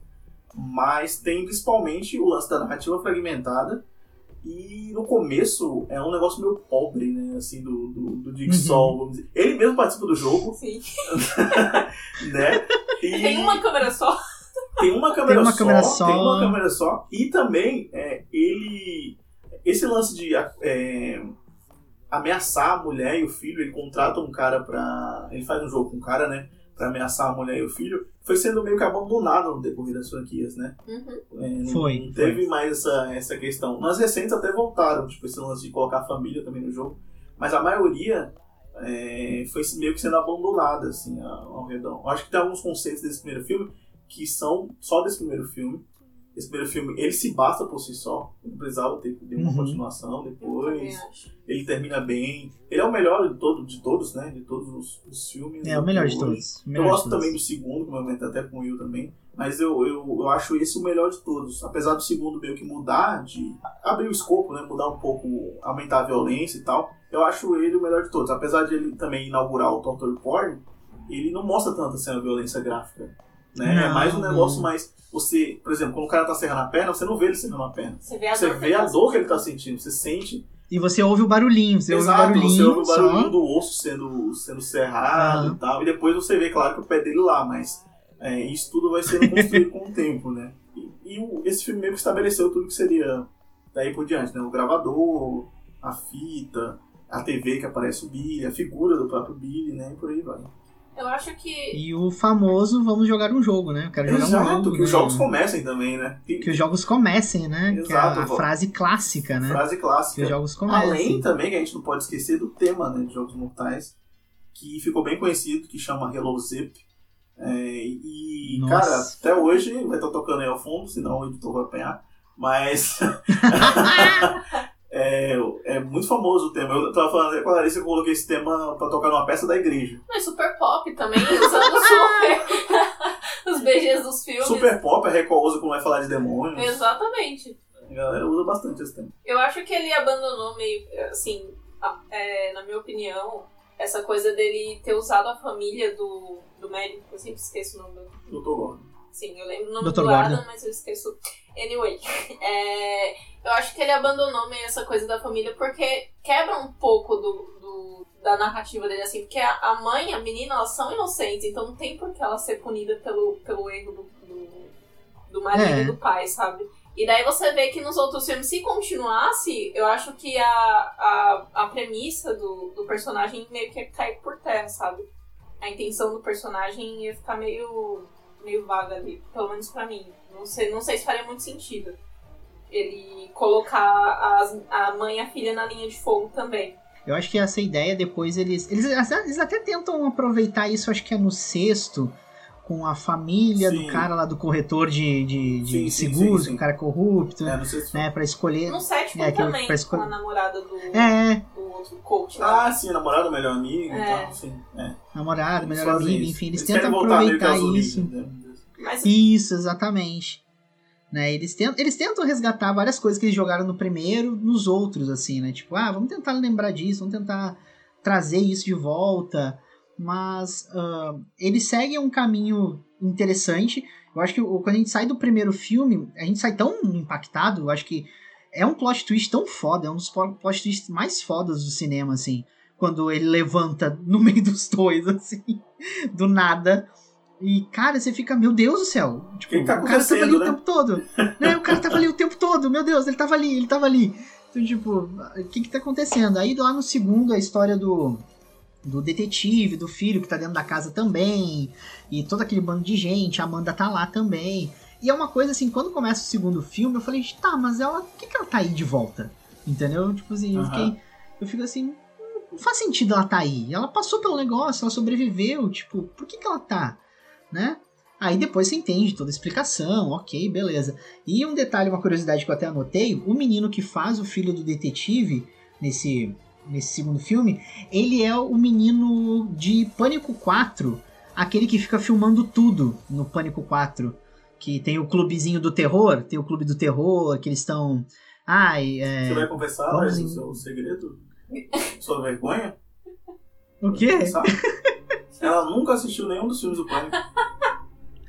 Mas tem principalmente o lance da narrativa fragmentada. E no começo é um negócio meio pobre, né? Assim, do, do, do Jigsaw, vamos dizer. Ele mesmo participa do jogo, Sim. (laughs) né? E Tem uma câmera só. tem uma câmera, uma só, câmera só. Tem uma câmera só. E também, é, ele. Esse lance de é, ameaçar a mulher e o filho, ele contrata um cara pra. Ele faz um jogo com um cara, né? Pra ameaçar a mulher e o filho. Foi sendo meio que abandonado no decorrer das franquias, né? Uhum. É, não- Foi, Não teve mais essa, essa questão. Nas recentes até voltaram, tipo, esse lance de colocar a família também no jogo. Mas a maioria é, foi meio que sendo abandonada, assim, ao ao redor. Eu acho que tem alguns conceitos desse primeiro filme que são só desse primeiro filme. Esse primeiro filme, ele se basta por si só. Não precisava ter, ter uma Uhum. continuação depois. Ele termina bem. Ele é o melhor de, todo, de todos, né? De todos os, os filmes. É o melhor de todos. Eu gosto todos. também do segundo, comentei até com o Will também. Mas eu, eu, eu acho esse o melhor de todos. Apesar do segundo meio que mudar, de abrir o escopo, né? Mudar um pouco, aumentar a violência e tal. Eu acho ele o melhor de todos. Apesar de ele também inaugurar o Torture Porn, ele não mostra tanto assim a violência gráfica. Né? é Não, mais um negócio não. mais. Você, por exemplo, quando o cara tá serrando a perna, você não vê ele serrando a perna. Você vê a Você dor vê a ele dor que ele tá sentindo, você sente E você ouve o barulhinho, você ouve o Exato, barulhinho, você ouve o só. barulhinho do osso sendo, sendo serrado Aham. e tal. E depois você vê, claro, que o pé dele lá, mas é, isso tudo vai sendo construído com o (laughs) tempo, né? E, e o- esse filme meio que estabeleceu tudo que seria daí por diante, né? O gravador, a fita, a TV que aparece o Billy, a figura do próprio Billy, né? E por aí vai. Eu acho que. E o famoso vamos jogar um jogo, né? Eu quero jogar um Exato, jogo. que né? os jogos comecem também, né? E- Que os jogos comecem, né? que é a, Exato, frase clássica, né? Frase Que clássica. os jogos comecem. Além também, que a gente não pode esquecer do tema né, de Jogos Mortais, que ficou bem conhecido, que chama Hello Zip. É, e, Nossa. cara, até hoje vai estar tocando aí ao fundo, senão o editor vai apanhar. Mas. (laughs) (laughs) é, é muito famoso o tema. Eu tava falando até com a Larissa que eu coloquei esse tema pra tocar numa peça da igreja. Mas super pop também, (laughs) usando super. (laughs) Os BGs dos filmes. Super pop, Record usa quando vai falar de demônios. Exatamente. A galera usa bastante esse tema. Eu acho que ele abandonou meio, assim, a- é, na minha opinião, essa coisa dele ter usado a família do, do médico, eu sempre esqueço o nome do. Doutor Gordon. Sim, eu lembro o nome Dr. do Adam, mas eu esqueço. Anyway, (laughs) é, eu acho que ele abandonou meio essa coisa da família porque quebra um pouco do, do- da narrativa dele, assim, porque a, a mãe e a menina, elas são inocentes, então não tem por que ela ser punida pelo, pelo erro do, do, do marido É. e do pai, sabe? E daí você vê que nos outros filmes, se continuasse, eu acho que a, a, a premissa do, do personagem meio que ia cair por terra, sabe? A intenção do personagem ia ficar meio, meio vaga ali, pelo menos pra mim. Não sei, não sei se faria muito sentido ele colocar as, a mãe e a filha na linha de fogo também. Eu acho que essa ideia depois eles, eles. Eles até tentam aproveitar isso, acho que é no sexto, com a família Sim. do cara lá do corretor de, de, de Sim, seguros, sim, o cara é corrupto, É, não sei se né? Pra escolher. No sétimo É, também, pra com escolher- a namorada do, É, do outro coach lá. Ah, sim, namorado, melhor amigo É. e tal, sim. É. namorado, melhor Eles amigo, enfim, eles, querem tentam aproveitar isso. né? Mas Isso, exatamente. Né, eles, tentam, eles tentam resgatar várias coisas que eles jogaram no primeiro nos outros, assim, né? Tipo, ah, vamos tentar lembrar disso, vamos tentar trazer isso de volta. Mas ah, eles seguem um caminho interessante. Eu acho que quando a gente sai do primeiro filme, a gente sai tão impactado, eu acho que é um plot twist tão foda, é um dos plot twists mais fodas do cinema, assim. Quando ele levanta no meio dos dois, (laughs) assim, do nada. E, cara, você fica, meu Deus do céu. Tipo, que tá o cara tava ali acontecendo, o né? tempo todo. (laughs) né? O cara tava ali o tempo todo. Meu Deus, ele tava ali, ele tava ali. Então, tipo, o que que tá acontecendo? Aí lá no segundo, a história do, do detetive, do filho que tá dentro da casa também. E todo aquele bando de gente, a Amanda tá lá também. E é uma coisa assim, quando começa o segundo filme, eu falei, tá, mas ela. Por que, que ela tá aí de volta? Entendeu? Tipo assim, eu fiquei. Eu fico assim. Não faz sentido ela tá aí. Ela passou pelo negócio, ela sobreviveu. Tipo, por que, que ela tá? Né? Aí depois você entende toda a explicação, ok, beleza. E um detalhe, uma curiosidade que eu até anotei: o menino que faz o filho do detetive nesse, nesse segundo filme, ele é o menino de Pânico 4, aquele que fica filmando tudo no Pânico 4. Que tem o clubezinho do terror, tem o clube do terror, que eles estão. Ai, é. Você vai confessar em- o seu segredo? Sua vergonha? O quê? Ela nunca assistiu nenhum dos filmes do Pânico.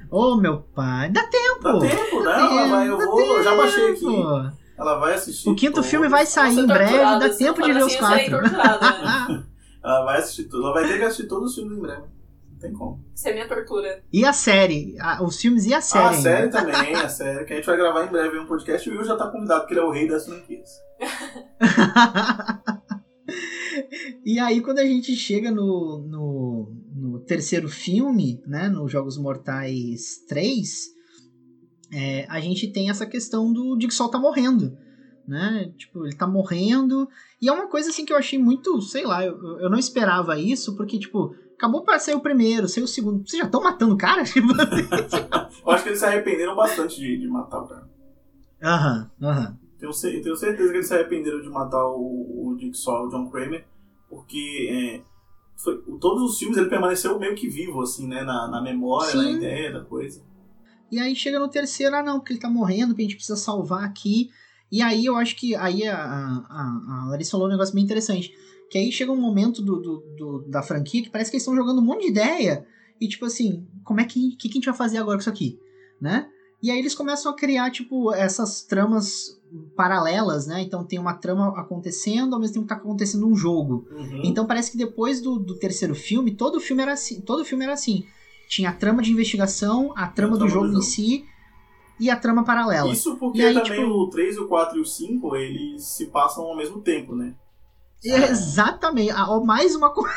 Ô meu pai, dá tempo! Dá tempo, né? Ela vai, eu Dá vou, eu já baixei aqui. tempo. Ela vai assistir. O quinto todos. filme vai sair em ser breve, dá tempo de ver os assim, serei quatro. né? (laughs) Ela vai assistir tudo. Ela vai ter que assistir todos os filmes em breve. Não tem como. Isso é minha tortura. E a série, a- os filmes e a série. Ah, a ainda. série também, a série, que a gente vai gravar em breve um podcast. E o Will já tá convidado, porque ele é o rei das franquias. (laughs) (laughs) e aí, quando a gente chega no, no, no terceiro filme, né, no Jogos Mortais 3, é, a gente tem essa questão do Jigsaw tá morrendo, né, tipo, ele tá morrendo, e é uma coisa assim que eu achei muito, sei lá, eu, eu não esperava isso, porque, tipo, acabou pra sair o primeiro, saiu o segundo, vocês já estão matando o cara? (laughs) Tipo, Eu acho que eles se arrependeram bastante de, de matar o cara. Aham, aham. Tenho, tenho certeza que eles se arrependeram de matar o, o Jigsaw, o John Kramer, porque é, foi, o- todos os filmes ele permaneceu meio que vivo, assim, né? Na, na memória, na Sim. ideia da coisa. E aí chega no terceiro, ah não, porque ele tá morrendo, que a gente precisa salvar aqui. E aí eu acho que aí a, a, a Larissa falou um negócio bem interessante. Que aí chega um momento do, do, do- da franquia que parece que eles estão jogando um monte de ideia. E tipo assim, como é que, que, que a gente vai fazer agora com isso aqui? Né? E aí eles começam a criar, tipo, essas tramas paralelas, né? Então tem uma trama acontecendo, ao mesmo tempo que tá acontecendo um jogo. Uhum. Então parece que depois do, do terceiro filme, todo filme era assim. Todo filme era assim. Tinha a trama de investigação, a trama, do trama jogo do em jogo. si e a trama paralela. Isso porque aí, também tipo- o 3, o 4 e o 5, eles se passam ao mesmo tempo, né? É Exatamente. Ah, mais uma coisa.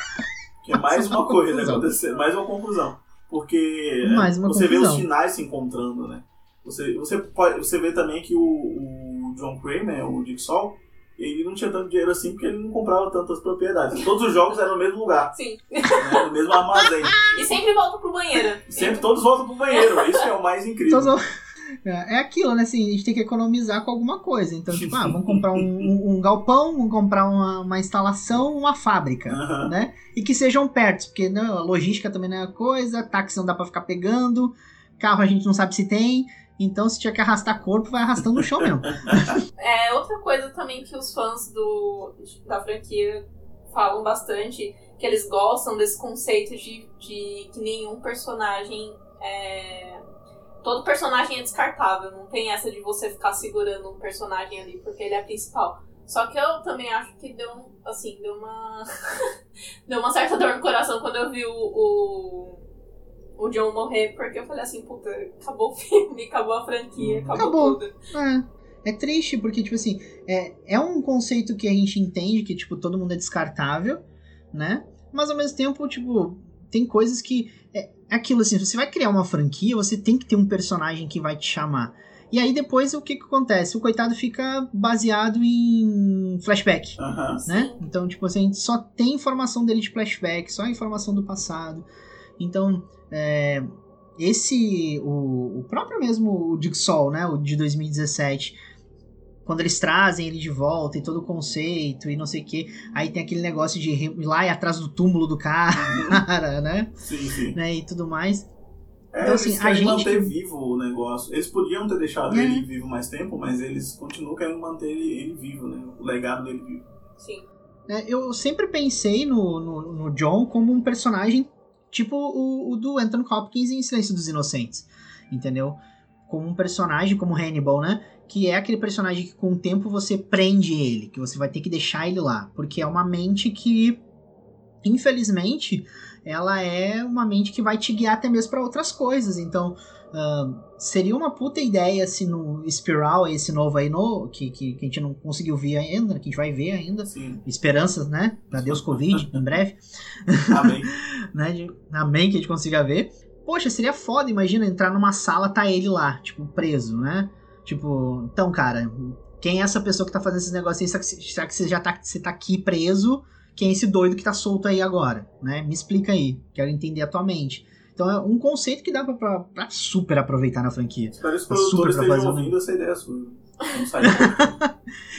É mais uma (laughs) uma coisa confusão. acontecendo, mais uma conclusão. Porque Mais uma você vê os confusão. finais se encontrando, né? Você, você, pode, você vê também que o, o John Kramer, o Jigsaw, ele não tinha tanto dinheiro assim porque ele não comprava tantas propriedades. Todos os jogos eram no mesmo lugar, Sim. né? no mesmo armazém. E sempre volta pro banheiro. E sempre todos voltam pro banheiro, isso é o mais incrível. Todos- É é aquilo, né? Assim, a gente tem que economizar com alguma coisa. Então, tipo, ah, vamos comprar um, um- um galpão, vamos comprar uma, uma instalação, uma fábrica. Aham. né? E que sejam perto, porque né, a logística também não é coisa, táxi não dá pra ficar pegando, carro a gente não sabe se tem, então se tiver que arrastar corpo, vai arrastando no chão mesmo. (laughs) É outra coisa também que os fãs do, da franquia falam bastante, que eles gostam desse conceito de, de que nenhum personagem é. Todo personagem é descartável, não tem essa de você ficar segurando um personagem ali porque ele é principal. Só que eu também acho que deu, assim, deu uma. (laughs) deu uma certa dor no coração quando eu vi o, o, o John morrer, porque eu falei assim, puta, acabou o filme, acabou a franquia, acabou, Acabou. tudo. É, é triste, porque, tipo assim, é, é um conceito que a gente entende que, tipo, todo mundo é descartável, né? Mas ao mesmo tempo, tipo, tem coisas que. É, é aquilo assim, você vai criar uma franquia, você tem que ter um personagem que vai te chamar. E aí depois o que, que acontece? O coitado fica baseado em flashback. Né? Então, tipo assim, a gente só tem informação dele de flashback, só informação do passado. Então, é, esse, o, o próprio mesmo o Jigsaw, né, o de 2017, quando eles trazem ele de volta e todo o conceito e não sei o que, aí tem aquele negócio de ir lá e atrás do túmulo do cara, (laughs) né, Sim, sim. né, e tudo mais. É, Então, assim, eles a querem gente manter vivo o negócio. Eles podiam ter deixado É. ele vivo mais tempo, mas eles continuam querendo manter ele, ele vivo, né? O legado dele vivo. Sim. né, eu sempre pensei no, no, no John como um personagem tipo o, o do Anthony Hopkins em Silêncio dos Inocentes, entendeu? Como um personagem como Hannibal, né? Que é aquele personagem que com o tempo você prende ele, que você vai ter que deixar ele lá, porque é uma mente que, infelizmente, ela é uma mente que vai te guiar até mesmo para outras coisas. Então, ah, seria uma puta ideia se no Spiral, esse novo aí, no, que, que, que a gente não conseguiu ver ainda, que a gente vai ver ainda, Sim. esperanças, né? Pra Deus Covid, em breve, Amém. (laughs) né? de- amém que a gente consiga ver. Poxa, seria foda, imagina entrar numa sala, tá ele lá, tipo, preso, né? Tipo, então, cara, quem é essa pessoa que tá fazendo esses negócios aí? Será que, será que você já tá, você tá aqui preso? Quem é esse doido que tá solto aí agora, né? Me explica aí, quero entender a tua mente. Então é um conceito que dá pra, pra, pra super aproveitar na franquia. Espero que os Tá super produtores estejam um- ouvindo essa ideia sua. (laughs)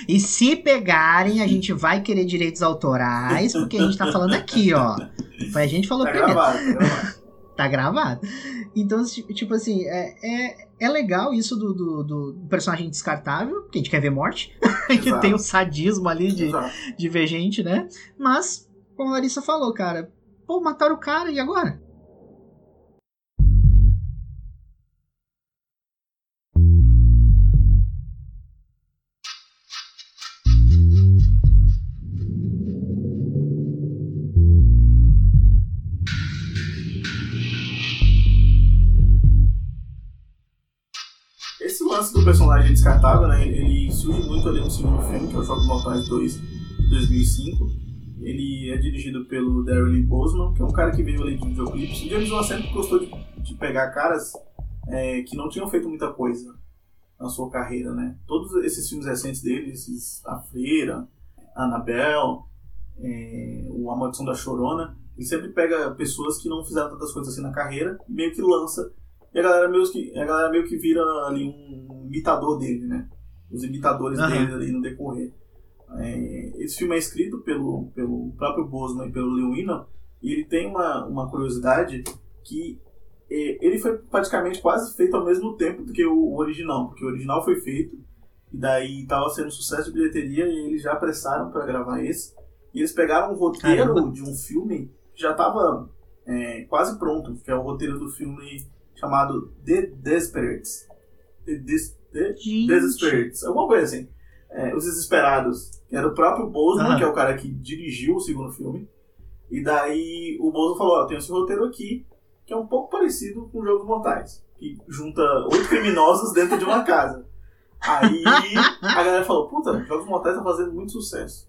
E se pegarem, a gente vai querer direitos autorais, porque a gente tá falando aqui, ó. Foi a gente falou Tá primeiro. gravado, tá gravado. Tá gravado. Então, ti- tipo assim, é, é, é legal isso do, do, do personagem descartável, que a gente quer ver morte, (laughs) que tem o sadismo ali de, Exato. de ver gente, né? Mas, como a Larissa falou, cara, pô, mataram o cara e agora? Personagem descartável, né? Ele surge muito ali no segundo filme, que é o Jogos Mortais 2, de 2005. Ele é dirigido pelo Darren Lee Boseman, que é um cara que veio ali de videoclipes. O James Wan sempre gostou de, de pegar caras é, que não tinham feito muita coisa na sua carreira, né? Todos esses filmes recentes dele, esses A Freira, Annabelle, é, o A Maldição da Chorona, ele sempre pega pessoas que não fizeram tantas coisas assim na carreira meio que lança e a galera meio que, a galera meio que vira ali um imitador dele, né? Os imitadores Aham. dele ali no decorrer. É, esse filme é escrito pelo, pelo próprio Bosman e pelo Lewin e ele tem uma, uma curiosidade que é, ele foi praticamente quase feito ao mesmo tempo do que o original, porque o original foi feito e daí estava sendo sucesso de bilheteria e eles já apressaram para gravar esse. E eles pegaram um roteiro Caramba. de um filme que já estava quase pronto, que é o roteiro do filme chamado The Desperates. The, Des- The. Desesperates, alguma coisa assim. É, Os Desesperados, que era o próprio Aham. que é o cara que dirigiu o segundo filme. E daí o Boseman falou, ó, tem esse roteiro aqui, que é um pouco parecido com Jogos Mortais, que junta oito criminosos dentro de uma casa. Aí a galera falou, puta, Jogos Mortais tá fazendo muito sucesso.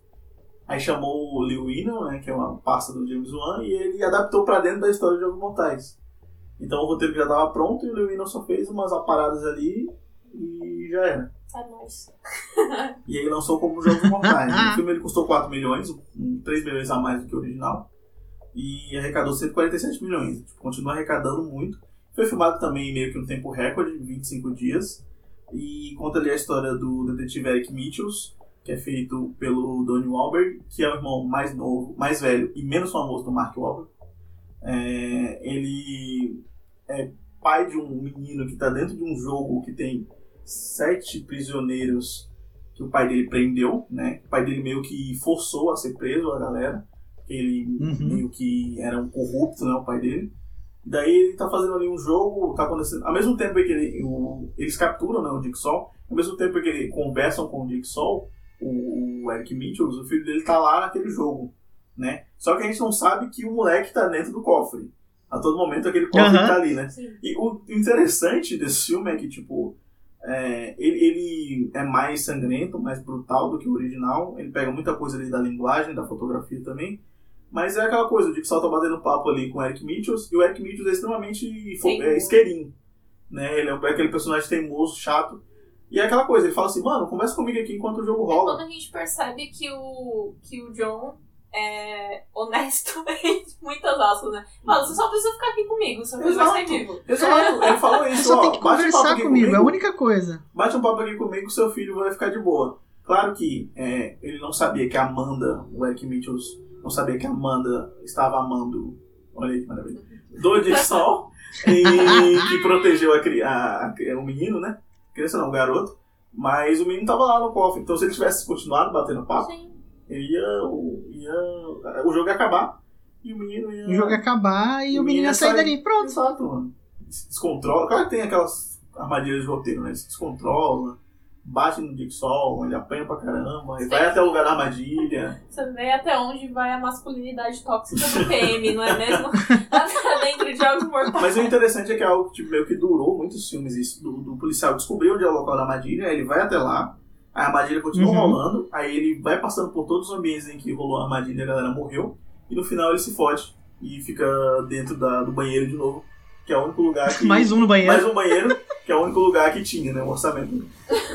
Aí chamou o Lil Whedon, né, que é uma pasta do James Wan, e ele adaptou pra dentro da história de Jogos Mortais. Então o roteiro já tava pronto e o Whedon só fez umas paradas ali e já era. É nóis. (laughs) E aí lançou como Jogos Mortais. o filme ele custou 4 milhões, um, 3 milhões a mais do que o original. E arrecadou 147 milhões. Tipo, continua arrecadando muito. Foi filmado também meio que um tempo recorde, 25 dias. E conta ali a história do detetive Eric Mitchells, que é feito pelo Donnie Wahlberg, que é o irmão mais novo, mais velho e menos famoso do Mark Wahlberg. É, ele é pai de um menino que está dentro de um jogo que tem sete prisioneiros que o pai dele prendeu, né? O pai dele meio que forçou a ser preso a galera. Ele Uhum. meio que era um corrupto, né? O pai dele. Daí ele tá fazendo ali um jogo, tá acontecendo. Ao mesmo tempo que ele, o- eles capturam né, o Dick Sol, ao mesmo tempo que eles conversam com o Dick Sol, o, o Eric Mitchell, o filho dele tá lá naquele jogo, né? Só que a gente não sabe que o moleque tá dentro do cofre. A todo momento aquele cofre Aham. tá ali, né? Sim. E o interessante desse filme é que, tipo, é, ele, ele é mais sangrento, mais brutal do que o original. Ele pega muita coisa ali da linguagem, da fotografia também. Mas é aquela coisa, o Dick Sal tá batendo papo ali com o Eric Mitchells, e o Eric Mitchells é extremamente é, isqueirinho. Né? Ele é aquele personagem teimoso, chato. E é aquela coisa, ele fala assim, mano, conversa comigo aqui enquanto o jogo É rola. quando a gente percebe que o, que o John é honesto (laughs) em muitas aspas, né? Fala, você só precisa ficar aqui comigo, seu filho vai ser vivo. Exato, ele falou Você isso, só ó, tem que bate um conversar aqui comigo, é a única coisa. bate um papo aqui comigo, seu filho vai ficar de boa. Claro que é, ele não sabia que a Amanda, o Eric Mitchells, não sabia que a Amanda estava amando, olha aí que maravilha, do Dick Sol, e que protegeu a, a, a- o menino, né? Criança não, o garoto. Mas o menino tava lá no cofre, então se ele tivesse continuado batendo papo, Sim. Ele ia, o- ia, o jogo ia acabar e o menino ia... O jogo ia acabar e O o menino ia sair sair. dali. Pronto. Exato, mano. Se descontrola. Claro que tem aquelas armadilhas de roteiro, né? Ele se descontrola, bate no Dick Sol, ele apanha pra caramba, vai até o lugar da armadilha. Você vê até onde vai a masculinidade tóxica do (laughs) PM, não é mesmo? (laughs) Dentro de jogos mortais. Mas o interessante é que é algo que tipo, meio que durou muitos filmes, isso, do, do policial descobrir onde é o local da armadilha, ele vai até lá, a armadilha continua Uhum. rolando, aí ele vai passando por todos os ambientes em que rolou a armadilha e a galera morreu, e no final ele se fode e fica dentro da- do banheiro de novo, que é o único lugar que. (laughs) Mais um no banheiro. Mais um banheiro, que é o único lugar que tinha, né? O orçamento.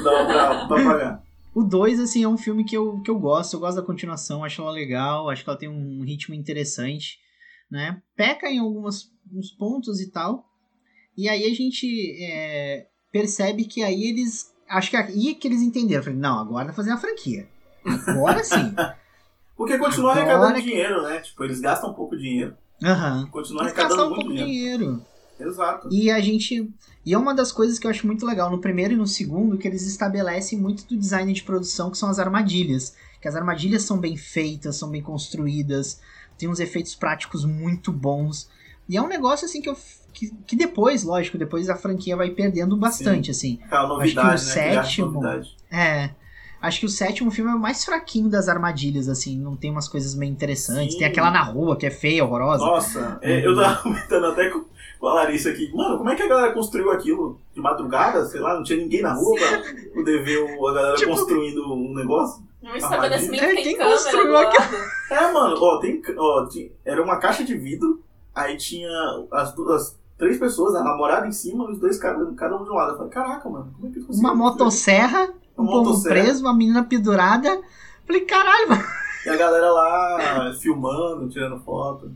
Dava pra, pra pagar. (laughs) O 2, assim, é um filme que eu, que eu gosto. Eu gosto da continuação, acho ela legal. Acho que ela tem um ritmo interessante. né? Peca em alguns uns pontos e tal. E aí a gente é, percebe que aí eles. Acho que aí que eles entenderam. Falei, não, agora vai fazer uma franquia. Agora sim. (laughs) Porque continua Agora arrecadando que- dinheiro, né? Tipo, eles gastam um pouco de dinheiro. Aham. Continua arrecadando um muito pouco dinheiro. dinheiro. Exato. E a gente. E é uma das coisas que eu acho muito legal no primeiro e no segundo, que eles estabelecem muito do design de produção, que são as armadilhas. Que as armadilhas são bem feitas, são bem construídas, tem uns efeitos práticos muito bons. E é um negócio assim que eu. Que, que depois, lógico, depois a franquia vai perdendo bastante, assim. Aquela novidade, o né? Aquele ar de sétimo- novidade. É. Acho que o sétimo filme é o mais fraquinho das armadilhas, assim. Não tem umas coisas meio interessantes. Sim. Tem aquela na rua que é feia, horrorosa. Nossa, é, eu tava (laughs) comentando até com, com a Larissa aqui. Mano, como é que a galera construiu aquilo? De madrugada? Sei lá, não tinha ninguém na rua pra poder ver o- a galera Tipo- construindo um negócio? Um estabelecimento É, que quem construiu lado. É, mano, ó, tem. Ó, era uma caixa de vidro, aí tinha as duas. Três pessoas, a namorada em cima os dois cada, cada um de um lado. Eu falei, caraca, mano, como é que conseguiram Uma motosserra, um povo motosserra. preso, uma menina pendurada. Falei, caralho, mano. E a galera lá (laughs) filmando, tirando foto.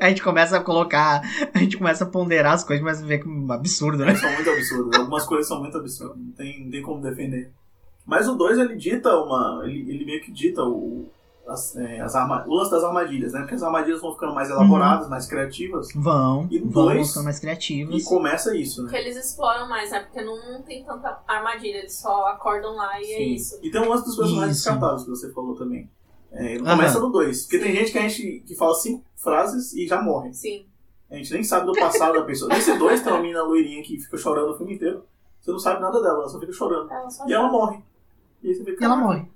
A gente começa a colocar, a gente começa a ponderar as coisas, mas vê que é um absurdo, né? São muito absurdas. Algumas coisas são muito absurdas. Não tem, não tem como defender. Mas o 2 ele dita uma. Ele, ele meio que dita o, as, é, as arma, o lance das armadilhas, né? Porque as armadilhas vão ficando mais elaboradas, mais criativas. Vão, E no vão dois- ficando mais E criativos. começa isso, Porque né? eles exploram mais, né? Porque não, tem tanta armadilha, eles só acordam lá e é Sim. isso. E tem um lance dos personagens Isso. descartáveis que você falou também. É, Aham. começa no 2. Porque tem gente que a gente que fala cinco frases e já morre. Sim. A gente nem sabe do passado da pessoa. Nesse 2 tem uma menina loirinha que fica chorando o filme inteiro. Você não sabe nada dela, ela só fica chorando. Ela só E ela morre. E aí você fica, E ela "Caraca, morre.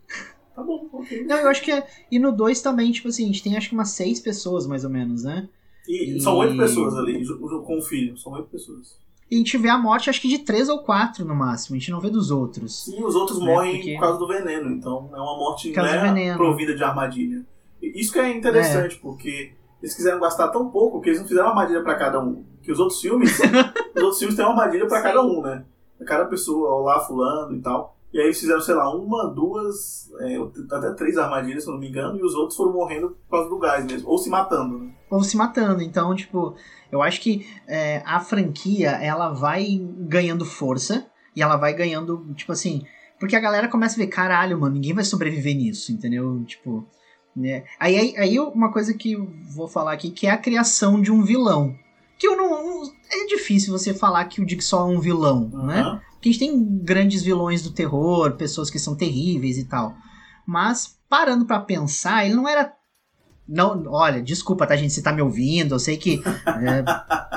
Tá bom, ok. Não, eu acho que é. E no 2 também, tipo assim, a gente tem acho que umas seis pessoas, mais ou menos, né? E E- são oito pessoas ali, com o filho. São oito pessoas. E a gente vê a morte, acho que de três ou quatro no máximo. A gente não vê dos outros. E os outros É, morrem porque- por causa do veneno. Então é uma morte né, provida de armadilha. Isso que é interessante, porque eles quiseram gastar tão pouco que eles não fizeram armadilha pra cada um. Que os outros filmes, (laughs) os outros filmes têm uma armadilha pra Sim. cada um, né? Cada pessoa, lá, fulano e tal. E aí eles fizeram, sei lá, uma, duas, é, até três armadilhas, se eu não me engano, e os outros foram morrendo por causa do gás mesmo. Ou se matando, né? ou se matando. Então, tipo, eu acho que é, a franquia ela vai ganhando força e ela vai ganhando, tipo assim, porque a galera começa a ver, caralho, mano, ninguém vai sobreviver nisso, entendeu? Tipo, né? Aí, aí, aí uma coisa que eu vou falar aqui, que é a criação de um vilão. Que eu não. não- É difícil você falar que o Jigsaw é um vilão, né? Porque a gente tem grandes vilões do terror, pessoas que são terríveis e tal. Mas, parando pra pensar, ele não era. Não, olha, desculpa, tá, gente, se tá me ouvindo. Eu sei que é,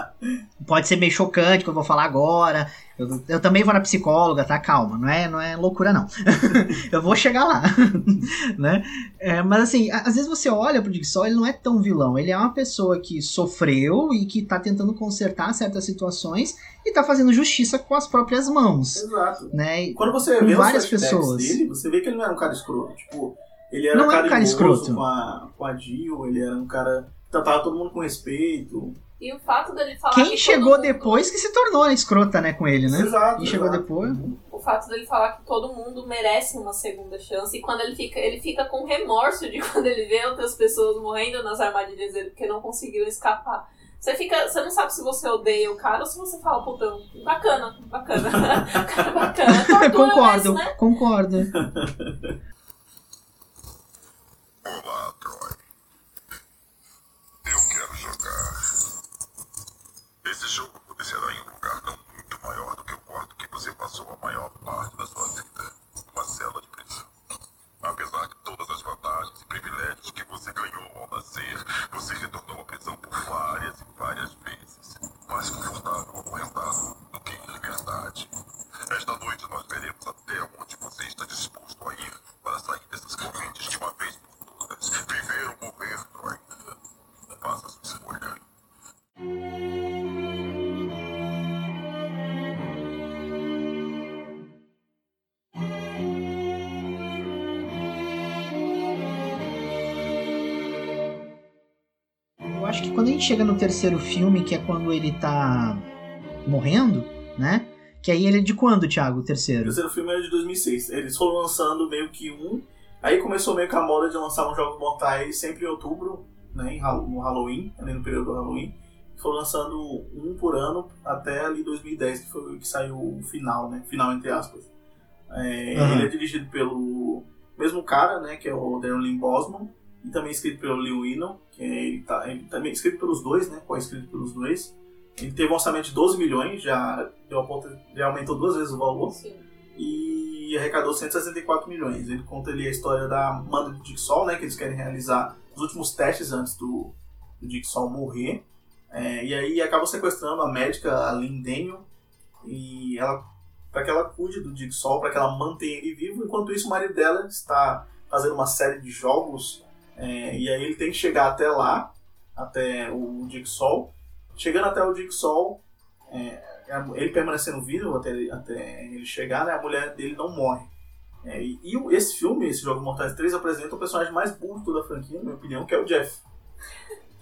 (laughs) pode ser meio chocante o que eu vou falar agora. Eu, eu também vou na psicóloga, tá? Calma, não é, não é loucura, não. (laughs) eu vou chegar lá, (laughs) né? É, mas assim, às vezes você olha pro Jigsaw, ele não é tão vilão. Ele é uma pessoa que sofreu e que tá tentando consertar certas situações e tá fazendo justiça com as próprias mãos, Exato. né? E- quando você vê várias pessoas. dele, você vê que ele não era um cara escroto. Tipo, ele era Não um cara carinhoso escroto. com a, com a Jill, ele era um cara que tratava todo mundo com respeito. E o fato dele falar Quem que chegou mundo- depois que se tornou a escrota, né, com ele, né? Exato. Quem chegou exato. depois. O fato dele falar que todo mundo merece uma segunda chance. E quando ele fica, ele fica com remorso de (laughs) quando ele vê outras pessoas morrendo nas armadilhas dele porque não conseguiram escapar. Você fica. Você não sabe se você odeia o cara ou se você fala, puta, bacana, bacana. (laughs) cara bacana. Tortura concordo, mesmo, né? concordo. (laughs) Olá, Troy. Eu quero jogar. Esse jogo acontecerá em um lugar não muito maior do que o quarto que você chega no terceiro filme, que é quando ele tá morrendo, né? Que aí ele é de quando, Thiago, o O terceiro? terceiro filme era de 2006. Eles foram lançando meio que um. Aí começou meio que a moda de lançar uns jogos mortais sempre em outubro. né, no Halloween, ali no período do Halloween. Foi lançando um por ano até ali 2010, que foi o que saiu o final, né? Final entre aspas. É, Aham. Ele é dirigido pelo mesmo cara, né? Que é o Darren Lynn Bosman. E também escrito pelo Lee Winnell, que é, ele, tá, ele também escrito pelos dois, né? Co-escrito pelos dois. Ele teve um orçamento de 12 milhões, já, deu a ponta, já aumentou duas vezes o valor Sim. e arrecadou 164 milhões. Ele conta ali a história da Amanda do Dixol, né, que eles querem realizar os últimos testes antes do, do Dixol morrer. É, e aí acabam sequestrando a médica, a Lynn Daniel, e ela para que ela cuide do Dixol, para que ela mantenha ele vivo. Enquanto isso, o marido dela está fazendo uma série de jogos, é, e aí ele tem que chegar até lá, até o Dixol. Chegando até o Dixol, é, ele permanecendo vivo até, ele- até ele chegar, né, a mulher dele não morre. É, e e esse filme, esse Jogos Mortais 3, apresenta o personagem mais burro de toda a franquia, na minha opinião, que é o Jeff.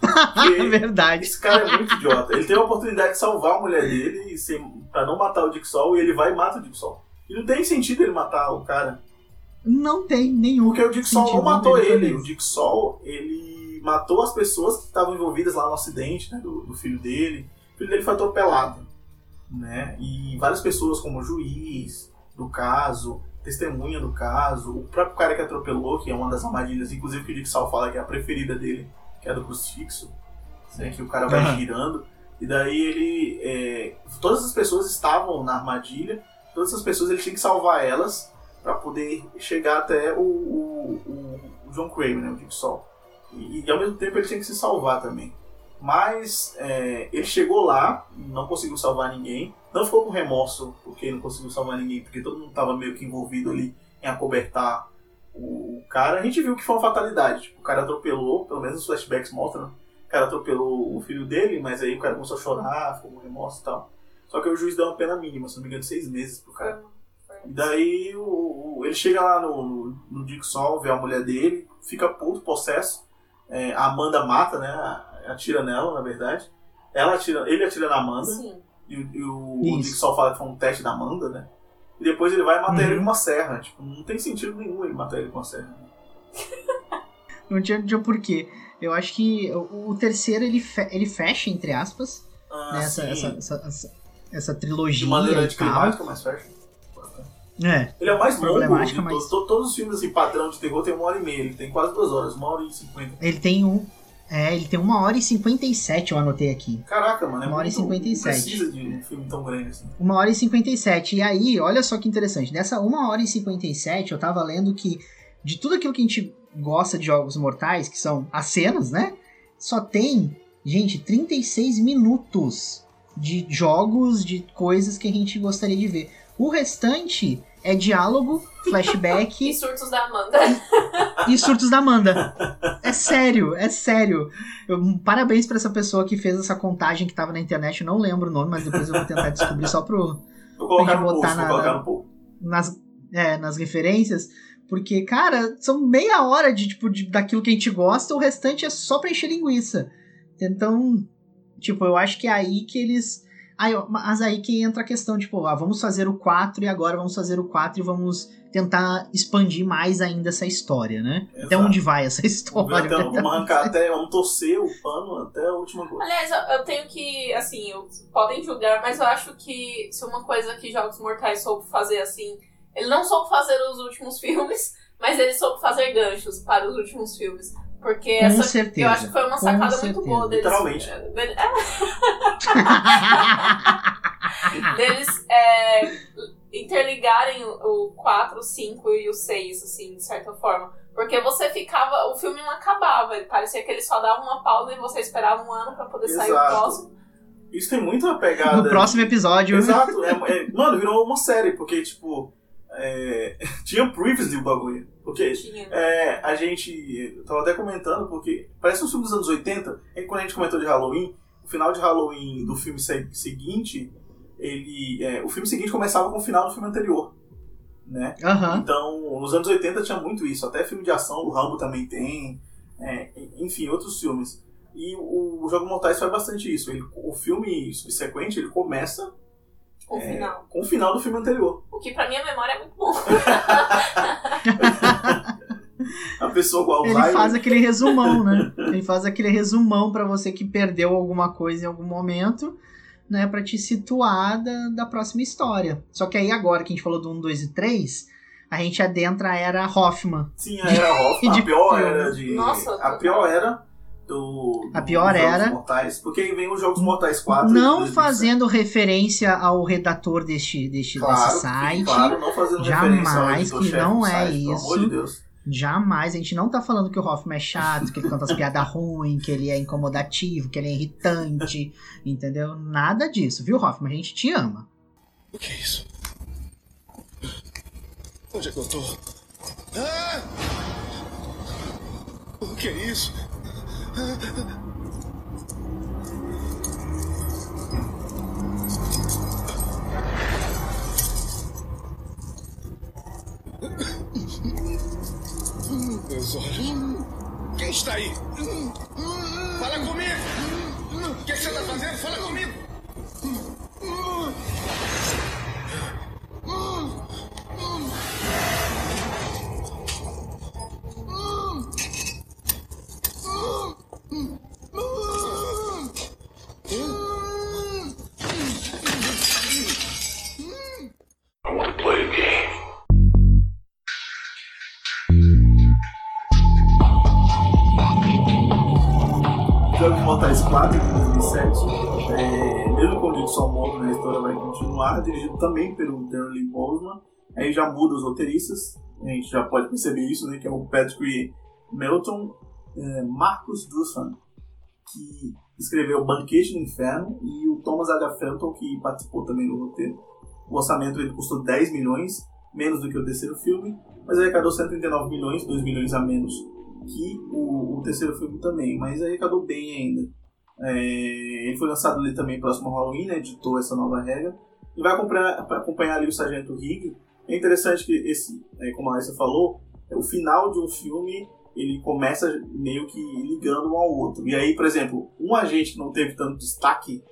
(laughs) Porque Verdade. esse cara é muito idiota. Ele tem a oportunidade de salvar a mulher dele e sem, pra não matar o Dixol, e ele vai e mata o Dixol. E não tem sentido ele matar o cara. Não tem nenhum. Porque o Dixol sentido não matou ele. O isso. Dixol, ele matou as pessoas que estavam envolvidas lá no acidente né, do, do filho dele. O filho dele foi atropelado. Né? E várias pessoas, como o juiz do caso, testemunha do caso, o próprio cara que atropelou, que é uma das armadilhas, inclusive que o Dixol fala que é a preferida dele, que é a do crucifixo, né, que o cara vai Aham. girando. E daí ele. é, todas as pessoas estavam na armadilha, todas essas pessoas ele tinha que salvar elas para poder chegar até o, o, o- o John Kramer, né, o Dixol. E, e ao mesmo tempo ele tinha que se salvar também. Mas é, ele chegou lá, não conseguiu salvar ninguém, não ficou com remorso porque não conseguiu salvar ninguém, porque todo mundo estava meio que envolvido ali em acobertar o cara. A gente viu que foi uma fatalidade. Tipo, o cara atropelou, pelo menos os flashbacks mostram, o cara atropelou o filho dele, mas aí o cara começou a chorar, ficou com remorso e tal. Só que o juiz deu uma pena mínima, se não me engano, seis meses pro cara. E daí o, o- ele chega lá no, no Dixon, vê a mulher dele, fica puto, possesso. É, a Amanda mata, né? Atira nela, na verdade. Ela atira, ele atira na Amanda. Sim. E, o- e o, o. Dixon fala que foi um teste da Amanda, né? E depois ele vai matar Uhum. ele com uma serra. Tipo, não tem sentido nenhum ele matar ele com uma serra. (laughs) Não tinha, não tinha porquê. Eu acho que o, o terceiro ele, fe- ele fecha, entre aspas, Ah, né, essa, essa, essa, essa, essa de trilogia maneira anticlimática, mas fecha. É. Ele é o mais longo de todos. mas- To- Todos os filmes assim, padrão de terror tem uma hora e meia. Ele tem quase duas horas, uma hora e cinquenta. Ele tem um. É, ele tem uma hora e 57, eu anotei aqui. Caraca, mano, é Uma hora e muito, 57. Não precisa de um filme tão grande assim. Uma hora e 57. E aí, olha só que interessante. Nessa uma hora e 57, eu tava lendo que de tudo aquilo que a gente gosta de jogos mortais, que são as cenas, né? Só tem, gente, 36 minutos de jogos, de coisas que a gente gostaria de ver. O restante é diálogo, (laughs) E flashback surtos da Amanda. e surtos da Amanda. É sério, é sério. Eu- parabéns pra essa pessoa que fez essa contagem que tava na internet. Eu não lembro o nome, mas depois eu vou tentar descobrir só pro, Vou colocar no botar post, na- vou na- nas, é, nas referências. Porque, cara, são meia hora de, tipo, de, daquilo que a gente gosta, o restante é só pra encher linguiça. Então, tipo, eu acho que é aí que eles. Aí, ó, mas aí que entra a questão, tipo, ah, vamos fazer o 4 e agora vamos fazer o 4 e vamos tentar expandir mais ainda essa história, né? Até Exato. onde vai essa (laughs) história? até- vamos arrancar até, vamos torcer o pano até a última gota. Aliás, eu, eu tenho que, assim, eu- podem julgar, mas eu acho que se uma coisa que Jogos Mortais soube fazer assim, ele não soube fazer os últimos (laughs) filmes, mas ele soube fazer ganchos para os últimos filmes. Porque Com essa, certeza. eu acho que foi uma Com sacada muito certeza. boa deles. Literalmente. é, (laughs) (laughs) deles é, interligarem o, o 4, o 5 e o 6, assim, de certa forma. Porque você ficava. O filme não acabava. Parecia que ele só dava uma pausa e você esperava um ano pra poder sair o Exato. próximo. Isso tem muita pegada. no próximo episódio. Exato. É, (laughs) é- mano, virou uma série, porque, tipo. é, tinha previews do bagulho. Porque Tinha. é, a gente. Eu tava até comentando, porque parece um filme dos anos 80. É que quando a gente comentou de Halloween, o final de Halloween do filme se- seguinte, ele. é, o filme seguinte começava com o final do filme anterior. Né? Aham. Então, nos anos 80 tinha muito isso. Até filme de ação, o Rambo também tem. é, enfim, outros filmes. E o, o Jogo Mortais faz bastante isso. Ele, o filme subsequente, ele começa O é, final. com o final do filme anterior. O que pra minha memória é muito bom. (laughs) (laughs) (laughs) pessoa com Ele Alzheimer. faz aquele resumão, né? Ele faz aquele resumão pra você que perdeu alguma coisa em algum momento, né? Pra te situar da, da próxima história. Só que aí agora que a gente falou do 1, 2 e 3, a gente adentra a era Hoffman. Sim, a era Hoffman, (laughs) De a pior filme. era de. Nossa, a pior era do. A pior Jogos era- Mortais, porque aí vem os Jogos Mortais 4. Não de 2007. fazendo referência ao redator deste, deste, Claro, desse sim, site. claro, não fazendo Jamais, referência ao que não do é site, Pelo amor de isso. Deus. Jamais, a gente não tá falando que o Hoffman é chato, que ele conta as piadas (laughs) ruins, que ele é incomodativo, que ele é irritante, (laughs) entendeu? Nada disso, viu, Hoffman? A gente te ama. O que é isso? Onde é que eu tô? Ah! O que é isso? Meus olhos. Quem está aí? Fala comigo! O que você está fazendo? Fala comigo! Continuar, dirigido também pelo Terry Boseman. Aí já muda os roteiristas, a gente já pode perceber isso, né, que é o Patrick Melton, é, Marcus Dussan, que escreveu Banquete no Inferno, e o Thomas H. Felton, que participou também do roteiro. O orçamento ele custou 10 milhões, menos do que o terceiro filme, mas arrecadou 139 milhões, 2 milhões a menos que o, o terceiro filme também, mas arrecadou bem ainda. É, ele foi lançado ali também próximo ao Halloween, né, editou essa nova regra, e vai acompanhar, acompanhar ali o Sargento Higg. É interessante que esse, é, como a Alissa falou, é o final de um filme ele começa meio que ligando um ao outro. E aí, por exemplo, um agente que não teve tanto destaque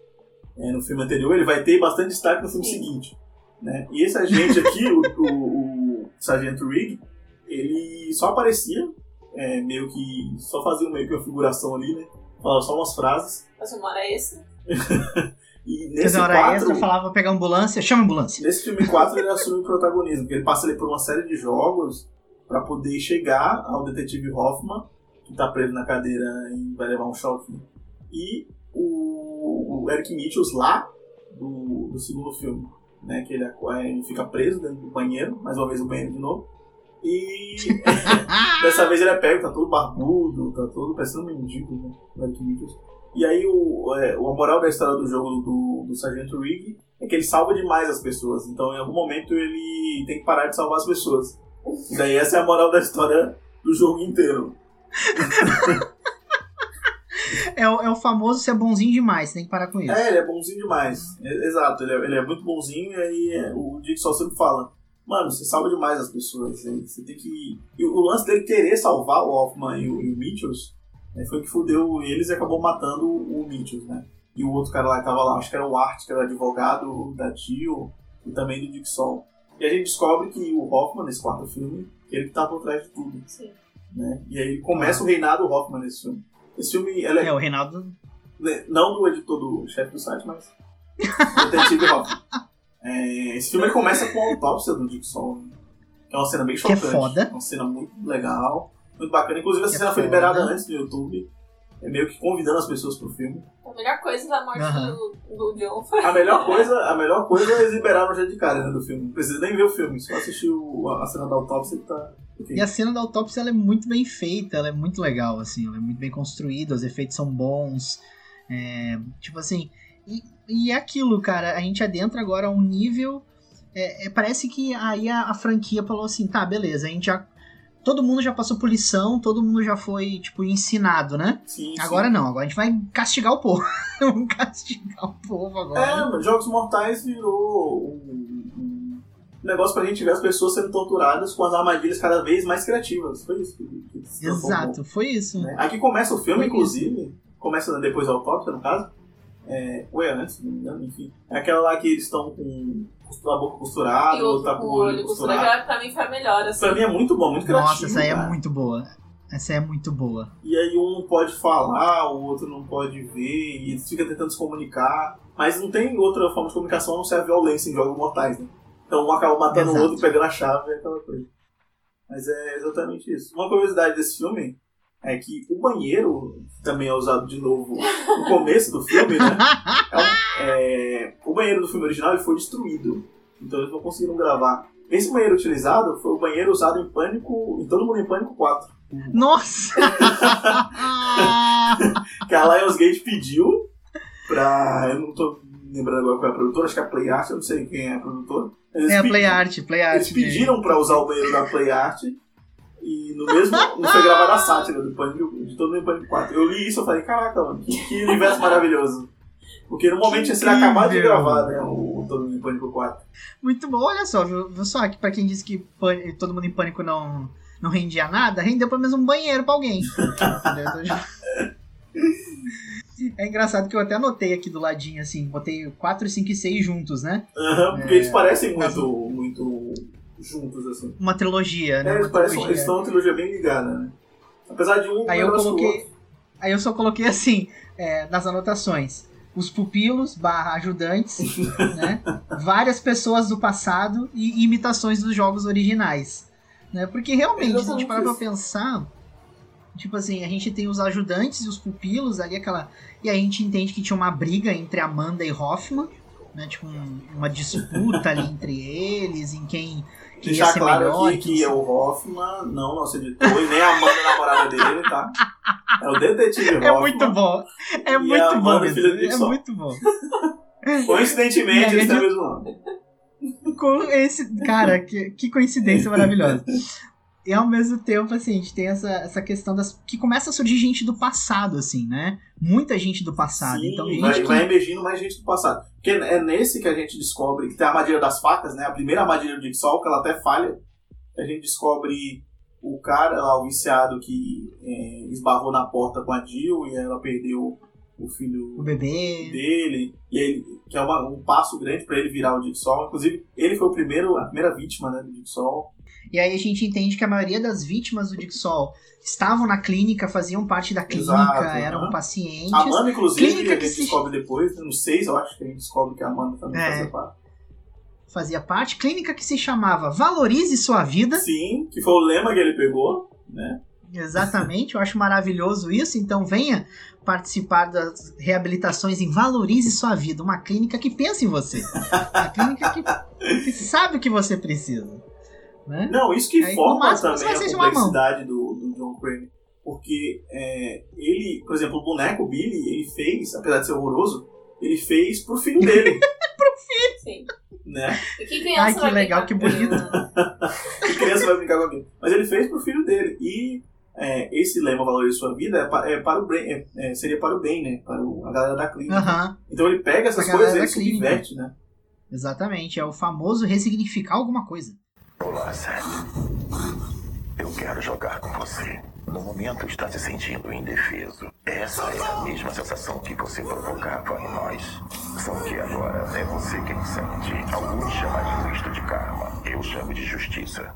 é, no filme anterior, ele vai ter bastante destaque no filme Sim. seguinte. Né? E esse agente aqui, o, o, o Sargento Rigg, ele só aparecia, é, meio que. só fazia meio que uma figuração ali, né? Falava só umas frases. Mas uma hora é esse. (laughs) E nesse hora quatro, extra, falava pegar ambulância, chama ambulância. Nesse filme 4 ele assume o protagonismo, porque ele passa ali por uma série de jogos para poder chegar ao detetive Hoffman, que tá preso na cadeira e vai levar um choque. E o, o Eric Mitchells lá do, do segundo filme, né? Que ele, ele fica preso dentro do banheiro, mais uma vez o banheiro de novo. E (laughs) dessa vez ele é pego, tá todo barbudo, tá todo parecendo um mendigo, né? O Eric Mitchells. E aí o, é, a moral da história do jogo do, do Sargento Rigg é que ele salva demais as pessoas. Então, em algum momento, ele tem que parar de salvar as pessoas. E daí essa é a moral da história do jogo inteiro. (laughs) É, o- é o famoso ser bonzinho demais, tem que parar com isso. É, ele é bonzinho demais. É, exato, ele é, ele é muito bonzinho e aí é, o Dick só sempre fala. Mano, você salva demais as pessoas. Você, você tem que. E o lance dele querer salvar o Hoffman e o, e o Mitchells né, foi o que fudeu eles e acabou matando o Mitchells, né? E o outro cara lá que tava lá, acho que era o Art, que era advogado da Tio e também do Dick Sol. E a gente descobre que o Hoffman, nesse quarto filme, ele que tá por trás de tudo. Sim. Né? E aí começa o reinado Hoffman nesse filme. Esse filme ela é É, o Reinaldo. né, não do editor do chefe do site, mas do detetive Hoffman. É, esse filme começa com a autópsia do Dick Sol, né? que é uma cena bem Que é chocante. foda. Uma cena muito legal, muito bacana. Inclusive, essa cena foi liberada antes no YouTube. É meio que convidando as pessoas pro filme. A melhor coisa da morte Aham. do, do John foi. A melhor (laughs) coisa, a melhor coisa é eles liberaram já de cara né, do filme. Não precisa nem ver o filme, só assistir o- a cena da autópsia que tá. ok. E a cena da autópsia ela é muito bem feita, ela é muito legal, assim, ela é muito bem construída, os efeitos são bons. é, tipo assim. E, e é aquilo, cara, a gente adentra agora a um nível. é, é, parece que aí a, a franquia falou assim, tá, beleza, a gente já. Todo mundo já passou por lição, todo mundo já foi, tipo, ensinado, né? Sim, sim. Agora não, agora a gente vai castigar o povo. (laughs) Vamos castigar o povo agora. É, Jogos Mortais virou um, um negócio pra gente ver as pessoas sendo torturadas com as armadilhas cada vez mais criativas. Foi isso que, que Exato, foi isso. né? Aqui começa o filme, Foi inclusive. Começa depois da autópsia, no caso. É, ou é antes, se não me engano, enfim. É aquela lá que eles estão com a boca costurada, E ou o, tá com o olho costurado costurado. pra mim foi a melhor, assim. Pra mim é muito bom, muito criativo. Nossa, essa aí é cara. muito boa. Essa é muito boa. E aí um não pode falar, o outro não pode ver, e eles ficam tentando se comunicar. Mas não tem outra forma de comunicação a não ser a violência em jogos mortais, né? Então um acaba matando Exato. o outro, pegando a chave e aquela coisa. Mas é exatamente isso. Uma curiosidade desse filme é que o banheiro, que também é usado de novo no começo do filme, né? (laughs) É um- é, o banheiro do filme original ele foi destruído. Então eles não conseguiram gravar. Esse banheiro utilizado foi o banheiro usado em Pânico, em Todo Mundo em Pânico 4. Nossa! (laughs) Que a Lionsgate pediu pra. Eu não tô lembrando agora qual é a produtora, acho que é a Play Art, eu não sei quem é a produtora. Eles é a pedi- Play Art, Play Art. Eles pediram pra usar o banheiro da Play Art e no mesmo. (laughs) Não foi gravada a sátira do Pânico, de todo mundo em Pânico 4. Eu li isso e falei, caraca, mano, que universo maravilhoso. Porque no momento tinha sido incrível. acabado de gravar, né? O, Todo Mundo em Pânico 4. Muito bom, olha só, viu, só que pra quem disse que Pân- todo mundo em pânico não, não rendia nada, rendeu pelo menos um banheiro pra alguém. Então, (laughs) É engraçado que eu até anotei aqui do ladinho, assim, botei 4, 5 e 6 juntos, né? Aham, porque É. eles parecem muito, muito juntos, assim. Uma trilogia, né? É, eles, parecem, trilogia. eles estão uma trilogia bem ligada, né? Apesar de um Aí eu coloquei. Aí eu só coloquei assim, é, nas anotações. Os pupilos barra ajudantes, né? Várias pessoas do passado e imitações dos jogos originais. Né? Porque realmente, se a gente parar pra pensar, tipo assim, a gente tem os ajudantes e os pupilos ali, aquela. E a gente entende que tinha uma briga entre Amanda e Hoffman, né? Tipo, um- uma disputa ali entre eles, em quem. Deixar ser claro melhor, aqui que é o Hoffman, não nosso editor, e nem a Amanda, namorada dele, tá? É o detetive É Hoffman. muito bom. É muito bom Amanda, filha É muito bom. (laughs) Coincidentemente, eles têm o Mega mesmo nome. com esse. Cara, que, que coincidência maravilhosa. E ao mesmo tempo, assim, a gente tem essa, essa questão das. que começa a surgir gente do passado, assim, né? Muita gente do passado. Sim, então, gente vai, que. vai emergindo mais gente do passado. Porque é nesse que a gente descobre que tem a armadilha das facas, né? A primeira armadilha do Jigsaw, que ela até falha. A gente descobre o cara lá, o viciado que é, esbarrou na porta com a Jill e ela perdeu o filho O bebê. dele, e ele, que é uma- um passo grande pra ele virar o Jigsaw. Inclusive, ele foi o primeiro, a primeira vítima né, do Jigsaw. E aí a gente entende que a maioria das vítimas do Dixol estavam na clínica, faziam parte da clínica, Exato, eram aham. pacientes. A Amanda, inclusive, Clínica a que gente se- descobre depois, né, no 6 eu acho que a gente descobre que a Amanda também É. fazia parte. Fazia parte. Clínica que se chamava Valorize Sua Vida. Sim, que foi o lema que ele pegou, né? Exatamente, eu acho maravilhoso isso. Então venha participar das reabilitações em Valorize Sua Vida, uma clínica que pensa em você. (laughs) Uma clínica que, que sabe o que você precisa. Né? Não, isso que Aí, forma máximo, também a complexidade do, do John Crane. Porque é, ele, por exemplo, o boneco Billy, ele fez, apesar de ser horroroso, ele fez pro filho dele, (laughs) Sim. né? E que criança Ai, que vai legal, brincar? que bonito. (laughs) Que criança vai brincar com aquilo. Mas ele fez pro filho dele. E é, esse lema Valorize Sua Vida é, pa- é para o bem, é- é, seria para o bem, né? Para o- a galera da clínica. Então ele pega essas coisas e clínica. subverte, né? exatamente. É o famoso ressignificar alguma coisa. Olá, Seth. Eu quero jogar com você. No momento está se sentindo indefeso. Essa é a mesma sensação que você provocava em nós. Só que agora é você quem sente. Alguns chamariam isto de karma. Eu chamo de justiça.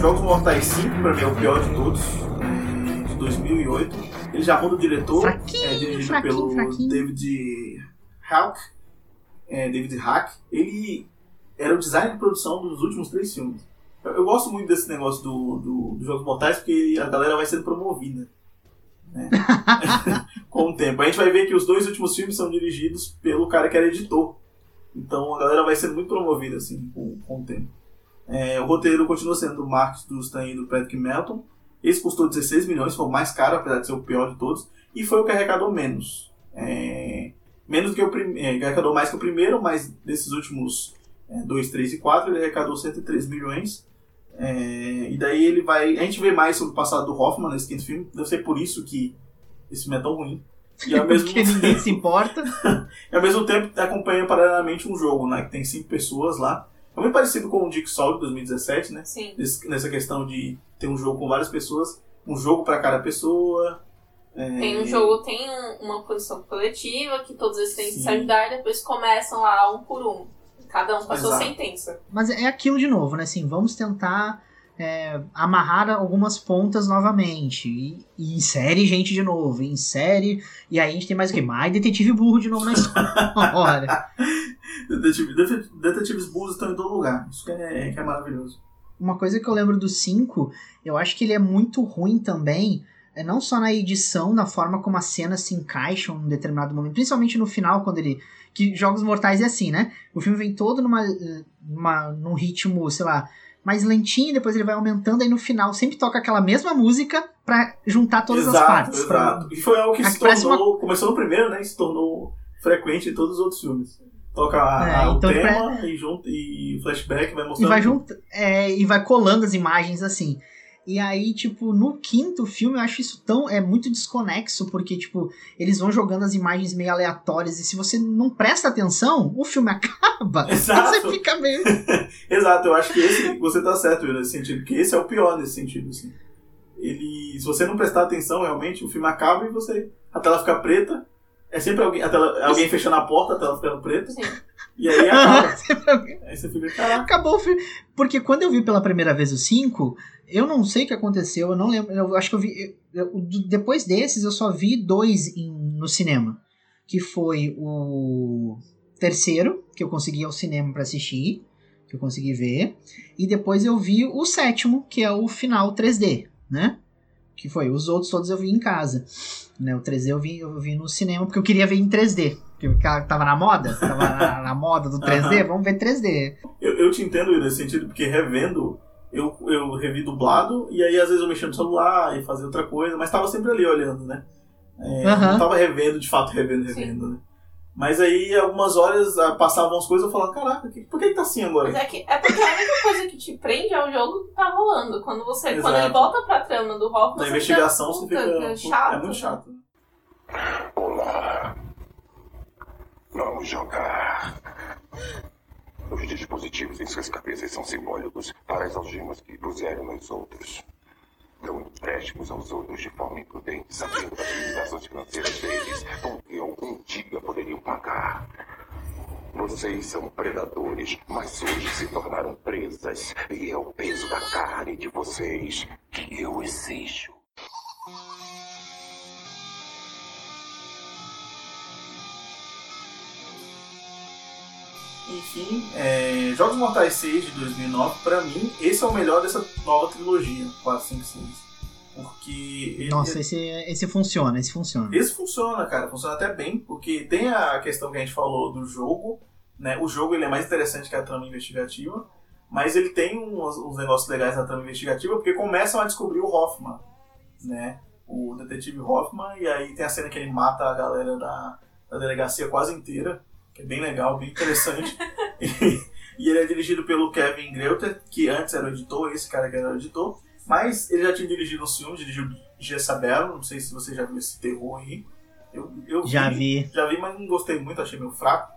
Jogos Mortais 5, pra mim é o pior de todos, é, de 2008. Ele já muda o diretor, Fraquinho, é dirigido fraquinho, pelo fraquinho. David Hack. É, David Hack. Ele era o design de produção dos últimos três filmes. Eu, eu gosto muito desse negócio do, do, dos Jogos Mortais porque a galera vai sendo promovida. né? (laughs) (laughs) com o tempo. A gente vai ver que os dois últimos filmes são dirigidos pelo cara que era editor. Então a galera vai sendo muito promovida assim com, com o tempo. É, o roteiro continua sendo do Marcus Dustin e do Patrick Melton. Esse custou 16 milhões, foi o mais caro, apesar de ser o pior de todos. E foi o que arrecadou menos. É, menos que o primeiro. arrecadou mais que o primeiro, mas desses últimos 2, 3 e 4 ele arrecadou 103 milhões. É, e daí ele vai. A gente vê mais sobre o passado do Hoffman nesse quinto filme. Deve ser por isso que esse filme é tão ruim. E ao (laughs) mesmo, Porque ninguém se importa. (laughs) e ao mesmo tempo acompanha paralelamente um jogo, né? Que tem cinco pessoas lá. É muito parecido com o Dick Soul de 2017, né? Sim. Nesse- nessa questão de tem um jogo com várias pessoas, um jogo pra cada pessoa. é, Tem um jogo, tem um- uma posição coletiva, que todos eles têm que se ajudar e depois começam lá um por um. Cada um com a sua Exato. sentença. Mas é aquilo de novo, né? Assim, vamos tentar é, amarrar algumas pontas novamente. E, e insere gente de novo, e insere. E aí a gente tem mais o quê? Mais detetive burro de novo na (laughs) história. Detetive, detet- detetives burros estão em todo lugar. Isso que é, que é maravilhoso. Uma coisa que eu lembro do 5, eu acho que ele é muito ruim também. É não só na edição, na forma como as cenas se encaixam em um determinado momento, principalmente no final, quando ele. Que Jogos Mortais é assim, né? O filme vem todo numa, numa, num ritmo, sei lá, mais lentinho, depois ele vai aumentando, aí no final sempre toca aquela mesma música pra juntar todas exato, as partes. pra- Exato. E foi algo que se tornou. Começou no primeiro, né? E se tornou frequente em todos os outros filmes. Toca a- É, a- o então tema e, junto, e o flashback vai E mostrando. vai junto, é, e vai colando as imagens assim. E aí, tipo, no quinto filme eu acho isso tão. É muito desconexo, porque, tipo, eles vão jogando as imagens meio aleatórias. E se você não presta atenção, o filme (laughs) acaba. Exato. Você fica meio. (laughs) Exato, eu acho que esse, você tá certo nesse sentido, porque esse é o pior nesse sentido, assim. Ele, se você não prestar atenção, realmente, o filme acaba e você, a tela fica preta, é sempre alguém, a tela, alguém fechando a porta, a tela ficando preta, Sim. e aí acaba. (laughs) aí você fica, caraca, Acabou o filme. Porque quando eu vi pela primeira vez o 5, eu não sei o que aconteceu, eu não lembro. Eu acho que eu vi. eu- depois desses, eu só vi dois em- no cinema. Que foi o terceiro, que eu consegui ir ao cinema pra assistir, que eu consegui ver. E depois eu vi o sétimo, que é o final 3D, né? Que foi. Os outros todos eu vi em casa. Né? O 3D eu vi, eu vi no cinema, porque eu queria ver em 3D. Porque o cara tava na moda, tava na, (laughs) na moda do 3D, vamos ver 3D. eu, eu te entendo nesse sentido, porque revendo, eu, eu revi dublado, e aí às vezes eu mexia no celular e fazia outra coisa, mas tava sempre ali olhando, né? É, Aham. Não tava revendo, de fato, revendo, revendo, né? Mas aí, algumas horas, ah, passavam as coisas eu falava, caraca, que- por que, que tá assim agora? Mas é, que, é porque a única coisa que te prende é o jogo que tá rolando. Quando você. Exato. Quando ele volta pra trama do Hoffman, Na você investigação fica, você fica. puta, pô, chato. É muito chato. Olá. Vamos jogar. Os dispositivos em suas cabeças são simbólicos para as algemas que puseram nos outros. Dão empréstimos aos outros de forma imprudente, sabendo das limitações financeiras deles, porque algum dia poderiam pagar. Vocês são predadores, mas hoje se tornaram presas, e é o peso da carne de vocês que eu exijo. Enfim, é, Jogos Mortais 6 de 2009, pra mim, esse é o melhor dessa nova trilogia, 456. Porque. ele- Nossa, esse, esse funciona, esse funciona. Esse funciona, cara, funciona até bem, porque tem a questão que a gente falou do jogo, né? O jogo ele é mais interessante que a trama investigativa, mas ele tem uns, uns negócios legais na trama investigativa, porque começam a descobrir o Hoffman, né? O detetive Hoffman, e aí tem a cena que ele mata a galera da, da delegacia quase inteira, que é bem legal, bem interessante. (laughs) e, e ele é dirigido pelo Kevin Greuter, que antes era o editor, esse cara que era o editor, mas ele já tinha dirigido uns filmes, dirigiu Jezabel, não sei se você já viu esse terror aí. Eu, eu Já vi. Já vi, mas não gostei muito, achei meio fraco.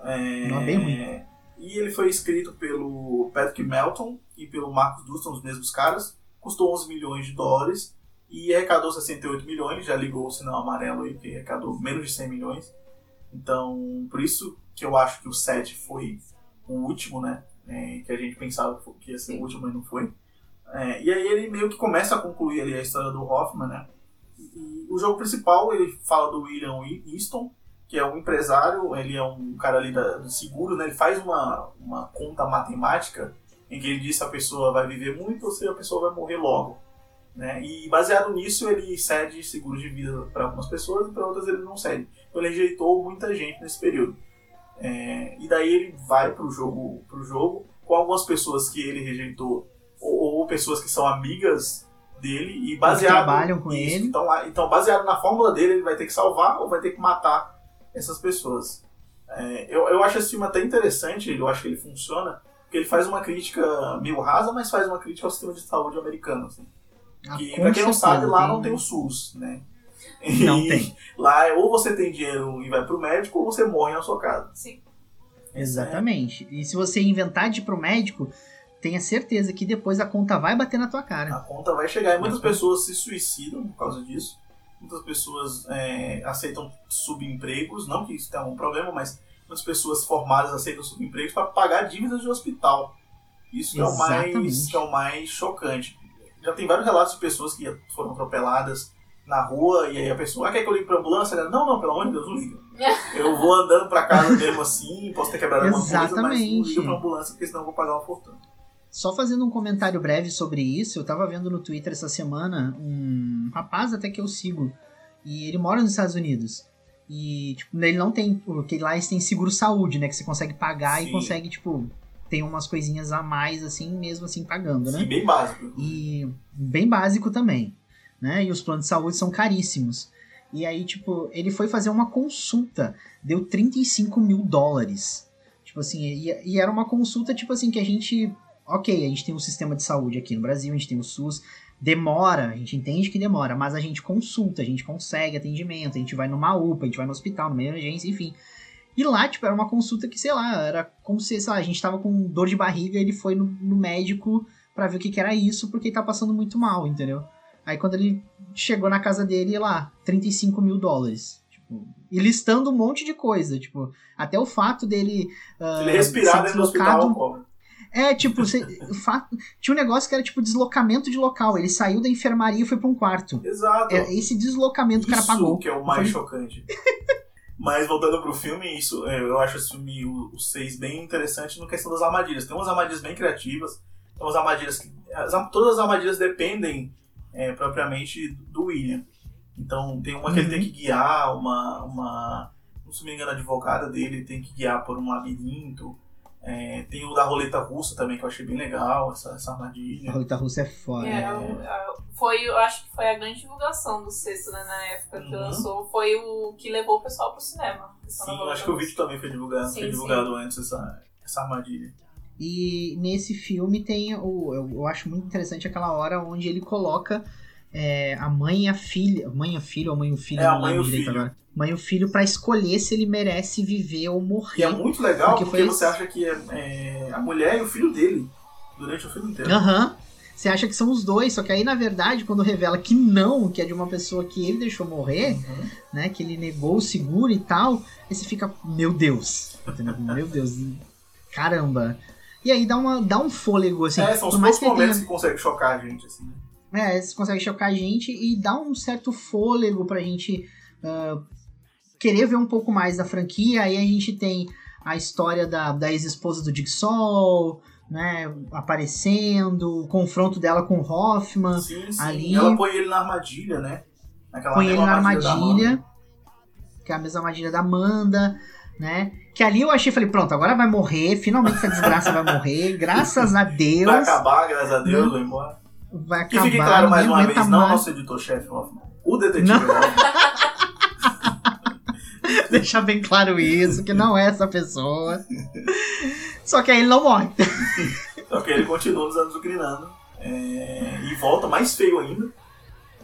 É, Não, é bem ruim. E ele foi escrito pelo Patrick Melton e pelo Marcos Dustin, os mesmos caras. Custou 11 milhões de dólares e arrecadou 68 milhões. Já ligou o sinal amarelo aí, que arrecadou menos de 100 milhões. Então, por isso que eu acho que o 7 foi o último, né? É, que a gente pensava que ia ser o último, mas não foi. É, e aí ele meio que começa a concluir ali a história do Hoffman, né? E o jogo principal, ele fala do William Easton, que é um empresário, ele é um cara ali da, do seguro, né? Ele faz uma, uma conta matemática em que ele diz se a pessoa vai viver muito ou se a pessoa vai morrer logo. Né? E baseado nisso, ele cede seguros de vida para algumas pessoas e para outras ele não cede. Então ele rejeitou muita gente nesse período. É, e daí ele vai pro jogo, pro jogo com algumas pessoas que ele rejeitou ou, ou pessoas que são amigas dele e baseado trabalham com isso, ele. Então, então baseado na fórmula dele, ele vai ter que salvar ou vai ter que matar essas pessoas. É, eu, eu acho esse filme até interessante, eu acho que ele funciona, porque ele faz uma crítica meio rasa, mas faz uma crítica ao sistema de saúde americano. Assim. Ah, Que, pra quem não sabe, lá tem- não tem o SUS, né? Não E tem. Lá é ou você tem dinheiro e vai pro médico, ou você morre na sua casa. Sim. Exatamente. E se você inventar de ir pro médico, tenha certeza que depois a conta vai bater na tua A cara. conta vai chegar e muitas pessoas se suicidam por causa disso. Muitas pessoas é, aceitam subempregos, não que isso tenha um problema, mas muitas pessoas formadas aceitam subempregos para pagar dívidas de hospital. Isso que é, o mais, é o mais chocante. Já tem vários relatos de pessoas que foram atropeladas na rua e aí a pessoa, ah, quer que eu ligue pra ambulância? Ela, não, não, pelo amor de Deus, não liga. (laughs) Eu vou andando pra casa mesmo assim, posso ter quebrado alguma coisa, mas não liga pra ambulância porque senão eu vou pagar uma fortuna. Só fazendo um comentário breve sobre isso, eu tava vendo no Twitter essa semana um rapaz até que eu sigo, e ele mora nos Estados Unidos. E, tipo, ele não tem. Porque lá eles têm seguro saúde, né? Que você consegue pagar Sim. e consegue, tipo, tem umas coisinhas a mais, assim, mesmo assim, pagando, né? Sim, bem básico. E bem básico também, né? E os planos de saúde são caríssimos. E aí, tipo, ele foi fazer uma consulta, deu 35 mil dólares. Tipo assim, e, e era uma consulta, tipo assim, que a gente. Ok, a gente tem um sistema de saúde aqui no Brasil, a gente tem o SUS. Demora, a gente entende que demora, mas a gente consulta, a gente consegue atendimento, a gente vai numa UPA, a gente vai no hospital, numa emergência, enfim. E lá, tipo, era uma consulta que, sei lá, era como se, sei lá, a gente tava com dor de barriga, ele foi no, no médico pra ver o que, que era isso, porque ele tá passando muito mal, entendeu? Aí quando ele chegou na casa dele, lá, 35 mil dólares. Tipo, e listando um monte de coisa, tipo, até o fato dele. Se ele respirar dentro do hospital, cobra. É, tipo, você- o fato- tinha um negócio que era tipo deslocamento de local. Ele saiu da enfermaria e foi pra um quarto. Exato. É, esse deslocamento que o cara Isso pagou. que é o mais Foi- chocante. (laughs) Mas voltando pro filme, isso, é, eu acho esse filme, o 6, bem interessante no questão das armadilhas. Tem umas armadilhas bem criativas, tem umas armadilhas que. as todas as armadilhas dependem é, propriamente do William. Então tem uma que ele Uhum. tem que guiar, uma. uma não se me engano, a advogada dele tem que guiar por um labirinto. É, tem o da roleta russa também, que eu achei bem legal, essa, essa A armadilha. roleta russa é foda. É, eu- eu- foi, eu acho que foi a grande divulgação do sexto, né, na época que Uhum. lançou, foi o que levou o pessoal pro cinema. Sim, eu acho que o vídeo também foi divulgado, Sim, foi divulgado antes essa, essa armadilha. E nesse filme tem o. Eu, eu acho muito interessante aquela hora onde ele coloca é, a mãe e a filha. Mãe e a filha ou mãe e o filho? É, a não mãe e lembro direito filho. agora. Mãe e o filho pra escolher se ele merece viver ou morrer. E é muito legal Porque porque, foi você acha que é, é a mulher e o filho dele durante o filme inteiro. Aham. Você acha que são os dois, só que aí, na verdade, quando revela que não, que é de uma pessoa que ele deixou morrer, Uhum. né? Que ele negou o seguro e tal, aí você fica, meu Deus. Meu Deus. Caramba. E aí dá, uma, dá um fôlego, assim. é, são os mais poucos que ele tenha momentos que consegue chocar a gente, assim. né? É, eles conseguem chocar a gente e dá um certo fôlego pra gente ah, querer ver um pouco mais da franquia. Aí a gente tem a história da, da ex-esposa do Jigsaw, né, aparecendo, o confronto dela com o Hoffman, Sim, sim. ali- Ela põe ele na armadilha, né? Naquela põe ele na armadilha, que é a mesma armadilha da Amanda, né? Que ali eu achei, falei, pronto, agora vai morrer, finalmente essa desgraça vai morrer, (laughs) graças a Deus, Vai acabar, graças a Deus, Não. vai embora. vai acabar, fique claro mais uma vez, não mais. nosso editor-chefe Hoffman. O detetive Não. Hoffman. Deixar bem claro isso, que não é essa pessoa. Só que aí ele não morre. Só que ele continua nos anos do Grinando. É, e volta mais feio ainda.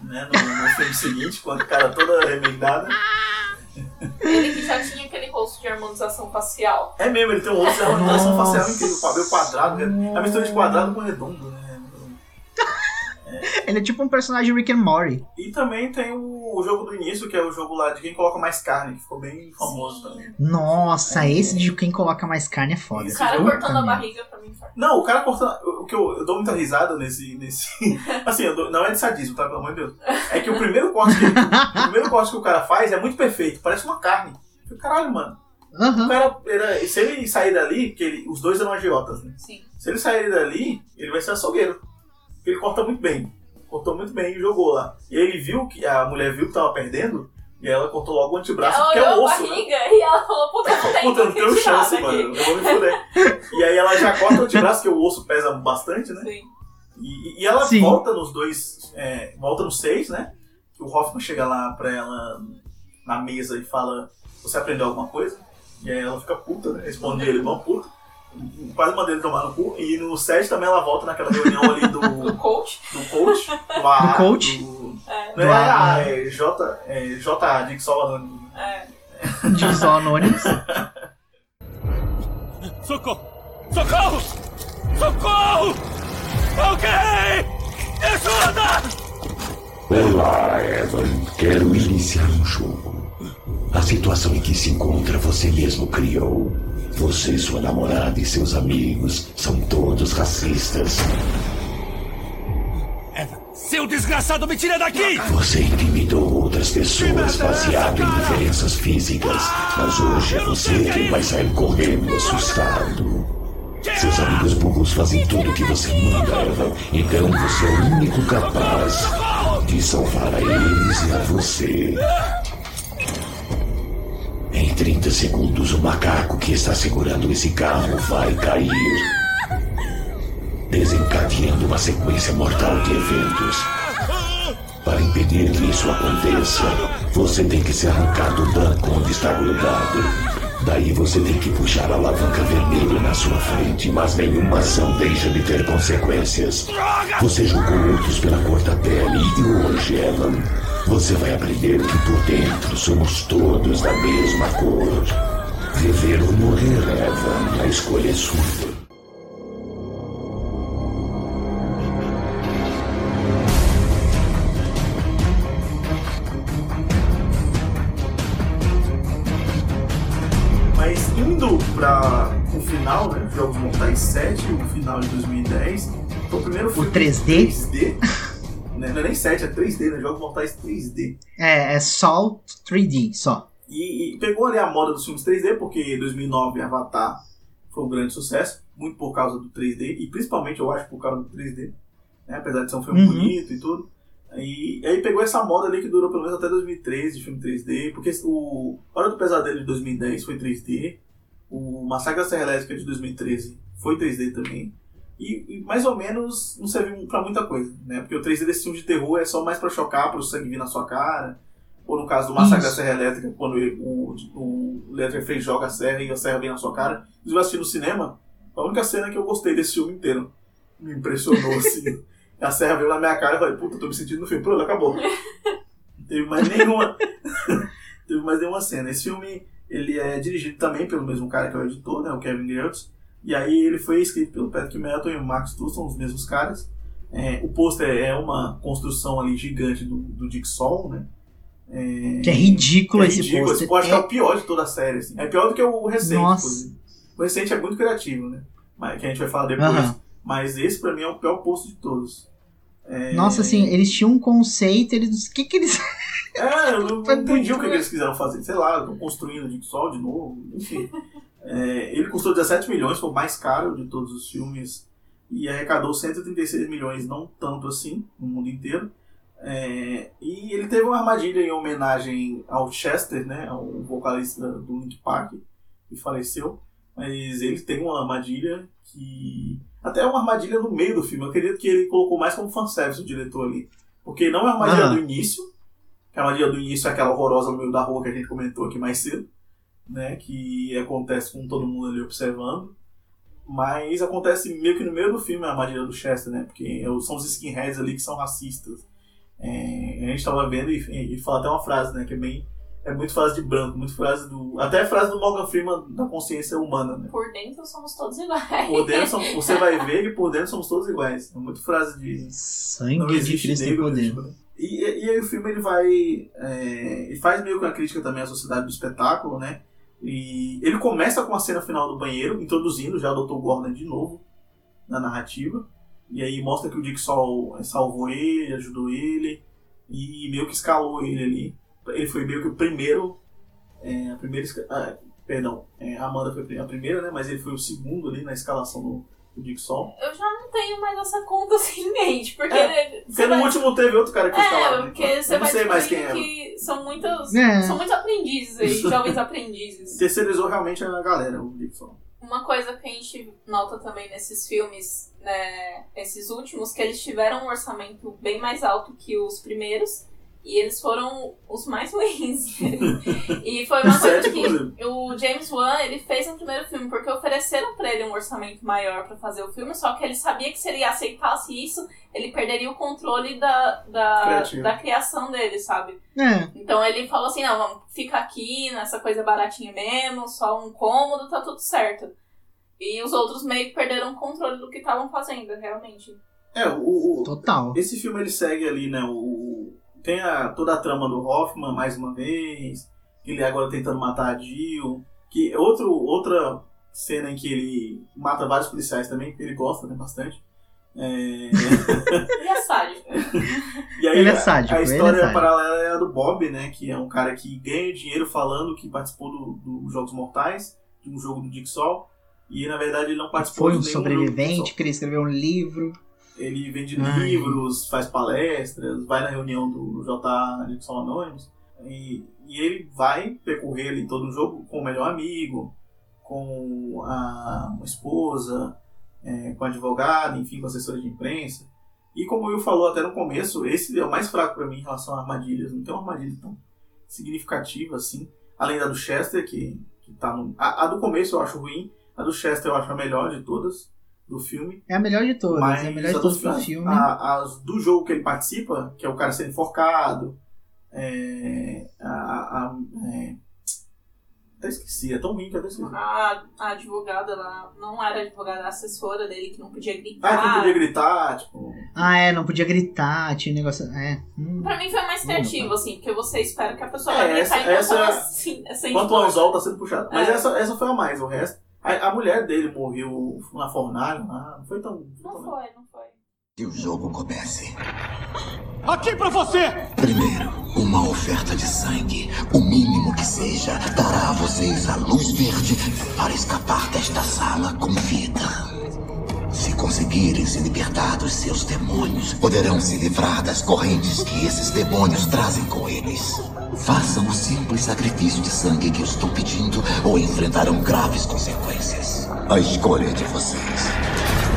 Né, no, no filme seguinte, com a cara toda remendada. Ele que já tinha aquele rosto de harmonização facial. É mesmo, ele tem um rosto de harmonização Nossa. facial incrível, cabelo quadrado, né? a mistura de quadrado com redondo, né? Ele é tipo um personagem Rick and Morty. E também tem o, o jogo do início, que é o jogo lá de quem coloca mais carne, que ficou bem famoso também. Nossa, esse de quem coloca mais carne é foda. O cara Puta cortando a barriga pra mim. Não, o cara cortando. O que eu, eu dou muita risada nesse. nesse (laughs) assim, eu dou- não é de sadismo, tá? Pelo amor de Deus. É que o primeiro corte que, o primeiro corte que o cara faz é muito perfeito, parece uma carne. Eu falei, Caralho, mano. O Aham. cara, era, se ele sair dali, porque ele- os dois eram agiotas, né? Sim. Se ele sair dali, ele vai ser açougueiro. Ele corta muito bem. Cortou muito bem e jogou lá. E aí ele viu que a mulher viu que tava perdendo, e aí ela cortou logo o antebraço, Ela porque é o a osso, né? barriga e ela falou, puta, não tem Puta, eu não que tenho chance, daqui. mano. Eu vou me fuder. E aí ela já corta o antebraço, que o osso pesa bastante, né? Sim. E, e ela Sim. volta nos dois. é, volta nos seis, né? Que o Hoffman chega lá pra ela na mesa e fala: Você aprendeu alguma coisa? E aí ela fica puta, né? Responde ele, bom puta. Quase mandei ele tomar no cu. E no 7 também ela volta naquela reunião ali do, (laughs) Do coach. do coach. Do, AA, Do coach? Do, É. é AA. AA, é J. É J. Dixon Anônimo. É. Só anônimos. Socorro! Socorro! Socorro! Alguém! Me ajuda! Olá, Evan. Quero iniciar um jogo. A situação em que se encontra você mesmo criou. Você, sua namorada e seus amigos são todos racistas. Seu desgraçado, me tira daqui! Você intimidou outras pessoas baseado em diferenças físicas. Mas hoje é você quem vai sair correndo assustado. Seus amigos burros fazem tudo o que você manda, Evan. Então você é o único capaz de salvar a eles e a você. Em 30 segundos, o macaco que está segurando esse carro vai cair, desencadeando uma sequência mortal de eventos. Para impedir que isso aconteça, você tem que se arrancar do banco onde está grudado. Daí você tem que puxar a alavanca vermelha na sua frente, mas nenhuma ação deixa de ter consequências. Você julgou outros pela cor da pele e hoje, Evan, você vai aprender que por dentro somos todos da mesma cor. Viver ou morrer, Evan, a escolha é sua. Para o final, né? Jogos Mortais 7, o final de 2010, foi o primeiro filme 3D? 3D. (laughs) né? Não é nem 7, é 3D, né? Jogos Mortais 3D. É, é só 3D, só. E, e pegou ali a moda dos filmes 3D, porque em 2009 Avatar foi um grande sucesso, muito por causa do 3D, e principalmente eu acho por causa do 3D, né? apesar de ser um filme Uhum. bonito e tudo. E aí pegou essa moda ali que durou pelo menos até 2013 de filme 3D, porque o Hora do Pesadelo de 2010 foi 3D, o Massacre da Serra Elétrica de 2013 foi 3D também. E, e mais ou menos não serviu pra muita coisa, né? Porque o 3D desse filme de terror é só mais pra chocar, pro sangue vir na sua cara. Ou no caso do Massacre da Isso. Serra Elétrica, quando ele- o, o Leatherface joga a serra e a serra vem na sua cara. Inclusive eu assisti no cinema, a única cena que eu gostei desse filme inteiro. Me impressionou, (laughs) assim. a serra veio na minha cara e falei, puta, tô me sentindo no filme. Pronto, acabou. (laughs) Não teve mais nenhuma. (laughs) teve mais nenhuma cena. Esse filme ele é dirigido também pelo mesmo cara que é o editor, né, o Kevin Gertz. E aí ele foi escrito pelo Patrick Melton e o Max Tu, são os mesmos caras. É, o pôster é uma construção ali gigante do, do Dick Sol, né? É, Que é ridículo é esse ridículo. pôster. Eu acho que é É- o pior de toda a série. Assim. É pior do que o recente, Nossa. O recente é muito criativo, né? Mas, que a gente vai falar depois. Aham. Mas esse pra mim é o pior pôster de todos. É... Nossa, assim, eles tinham um conceito, eles. O que que eles. É, eu não entendi o que, eles quiseram fazer. Sei lá, estão construindo o Sol de novo. Enfim. (laughs) É, ele custou 17 milhões, foi o mais caro de todos os filmes. E arrecadou 136 milhões, não tanto assim, no mundo inteiro. É, e ele teve uma armadilha em homenagem ao Chester, né? Ao vocalista do Link Park, que faleceu. Mas ele tem uma armadilha que. Até é uma armadilha no meio do filme. Eu acredito que ele colocou mais como fanservice o diretor ali. Porque não é uma armadilha Aham. do início, armadilha do início é aquela horrorosa no meio da rua que a gente comentou aqui mais cedo, né? Que acontece com todo mundo ali observando. Mas acontece meio que no meio do filme a armadilha do Chester, né? Porque é são os skinheads ali que são racistas. É, a gente tava vendo e, e, fala até uma frase, né? Que é bem. É muito frase de branco, muito frase do. Até frase do Morgan Freeman da consciência humana, né? Por dentro somos todos iguais. Por dentro, são- (laughs) você vai ver que por dentro somos todos iguais. É muito frase de. Sangue de Cristo negro, poder. tipo, né? E, e aí o filme ele vai. É, faz meio que uma crítica também à sociedade do espetáculo, né? E ele começa com a cena final do banheiro, introduzindo já o Dr. Gordon de novo na narrativa. E aí mostra que o Dick Sol salvou ele, ajudou ele e meio que escalou ele ali. Ele foi meio que o primeiro. É, a primeira. ah, perdão, é, a Amanda foi a primeira, né? Mas ele foi o segundo ali na escalação do, Dick Sol. Eu já não tenho mais essa conta (laughs) assim em mente, porque. É, Porque no vai- último teve outro cara que foi escalado. É, porque você Eu não vai sei mais quem é. que são muitos, É. são muitos aprendizes aí, (laughs) jovens aprendizes. Terceirizou realmente a galera, o Dixon. Uma coisa que a gente nota também nesses filmes, né, esses últimos, que eles tiveram um orçamento bem mais alto que os primeiros. E eles foram os mais (laughs) ruins. e foi uma coisa Sete, que o James Wan, ele fez no primeiro filme, porque ofereceram pra ele um orçamento maior pra fazer o filme, só que ele sabia que se ele aceitasse isso, ele perderia o controle da, da, Criativo. da criação dele, sabe? É, Então ele falou assim, não, vamos, fica aqui nessa coisa baratinha mesmo, só um cômodo, tá tudo certo. E os outros meio que perderam o controle do que estavam fazendo, realmente. É, o, o- Total. esse filme ele segue ali, né? O, tem a, toda a trama do Hoffman, mais uma vez. Ele agora tentando matar a Jill. Que é outro, outra cena em que ele mata vários policiais também, que ele gosta né, bastante. É, Ele é sádico. (laughs) E aí Ele é a- sádico, a, é história sádico. paralela é a do Bob, né? Que é um cara que ganha dinheiro falando que participou dos do Jogos Mortais, de um jogo do Jigsaw. E na verdade ele não participou Foi um sobrevivente, queria escrever um livro. Ele vende Ai. livros, faz palestras, vai na reunião do J Jigsaw Anonymous. E, e ele vai percorrer ali todo o jogo com o melhor amigo, com a uma esposa, é, com a advogada, enfim, com a assessora de imprensa. E como o Will falou até no começo, esse é o mais fraco pra mim em relação a armadilhas. Não tem uma armadilha tão significativa assim. Além da do Chester, que, que tá no. A, a do começo eu acho ruim, a do Chester eu acho a melhor de todas do filme. É a melhor de todas, Mas é a melhor de do todas fi- filme. a- as do jogo que ele participa, que é o cara sendo enforcado. É, a, a- é, até esqueci, é tão ruim que eu até esqueci. A, a advogada lá, não era advogada, a assessora dele que não podia Ah, gritar. que não podia gritar, tipo. Ah, é, não podia gritar, tinha negócio. É. hum. Pra mim foi mais criativo, assim, porque você espera que a pessoa É, vai gritar essa- e não essa- assim, sem Enquanto o anzol tá sendo puxado. Mas É. essa, essa foi a mais, o resto. A, a mulher dele morreu na fornalha, lá, não foi tão. Não foi, não foi. Que o jogo comece. Aqui pra você! Primeiro, uma oferta de sangue, o mínimo que seja, dará a vocês a luz verde para escapar desta sala com vida. Se conseguirem se libertar dos seus demônios, poderão se livrar das correntes que esses demônios trazem com eles. Façam o simples sacrifício de sangue que eu estou pedindo ou enfrentarão graves consequências. A escolha é de vocês.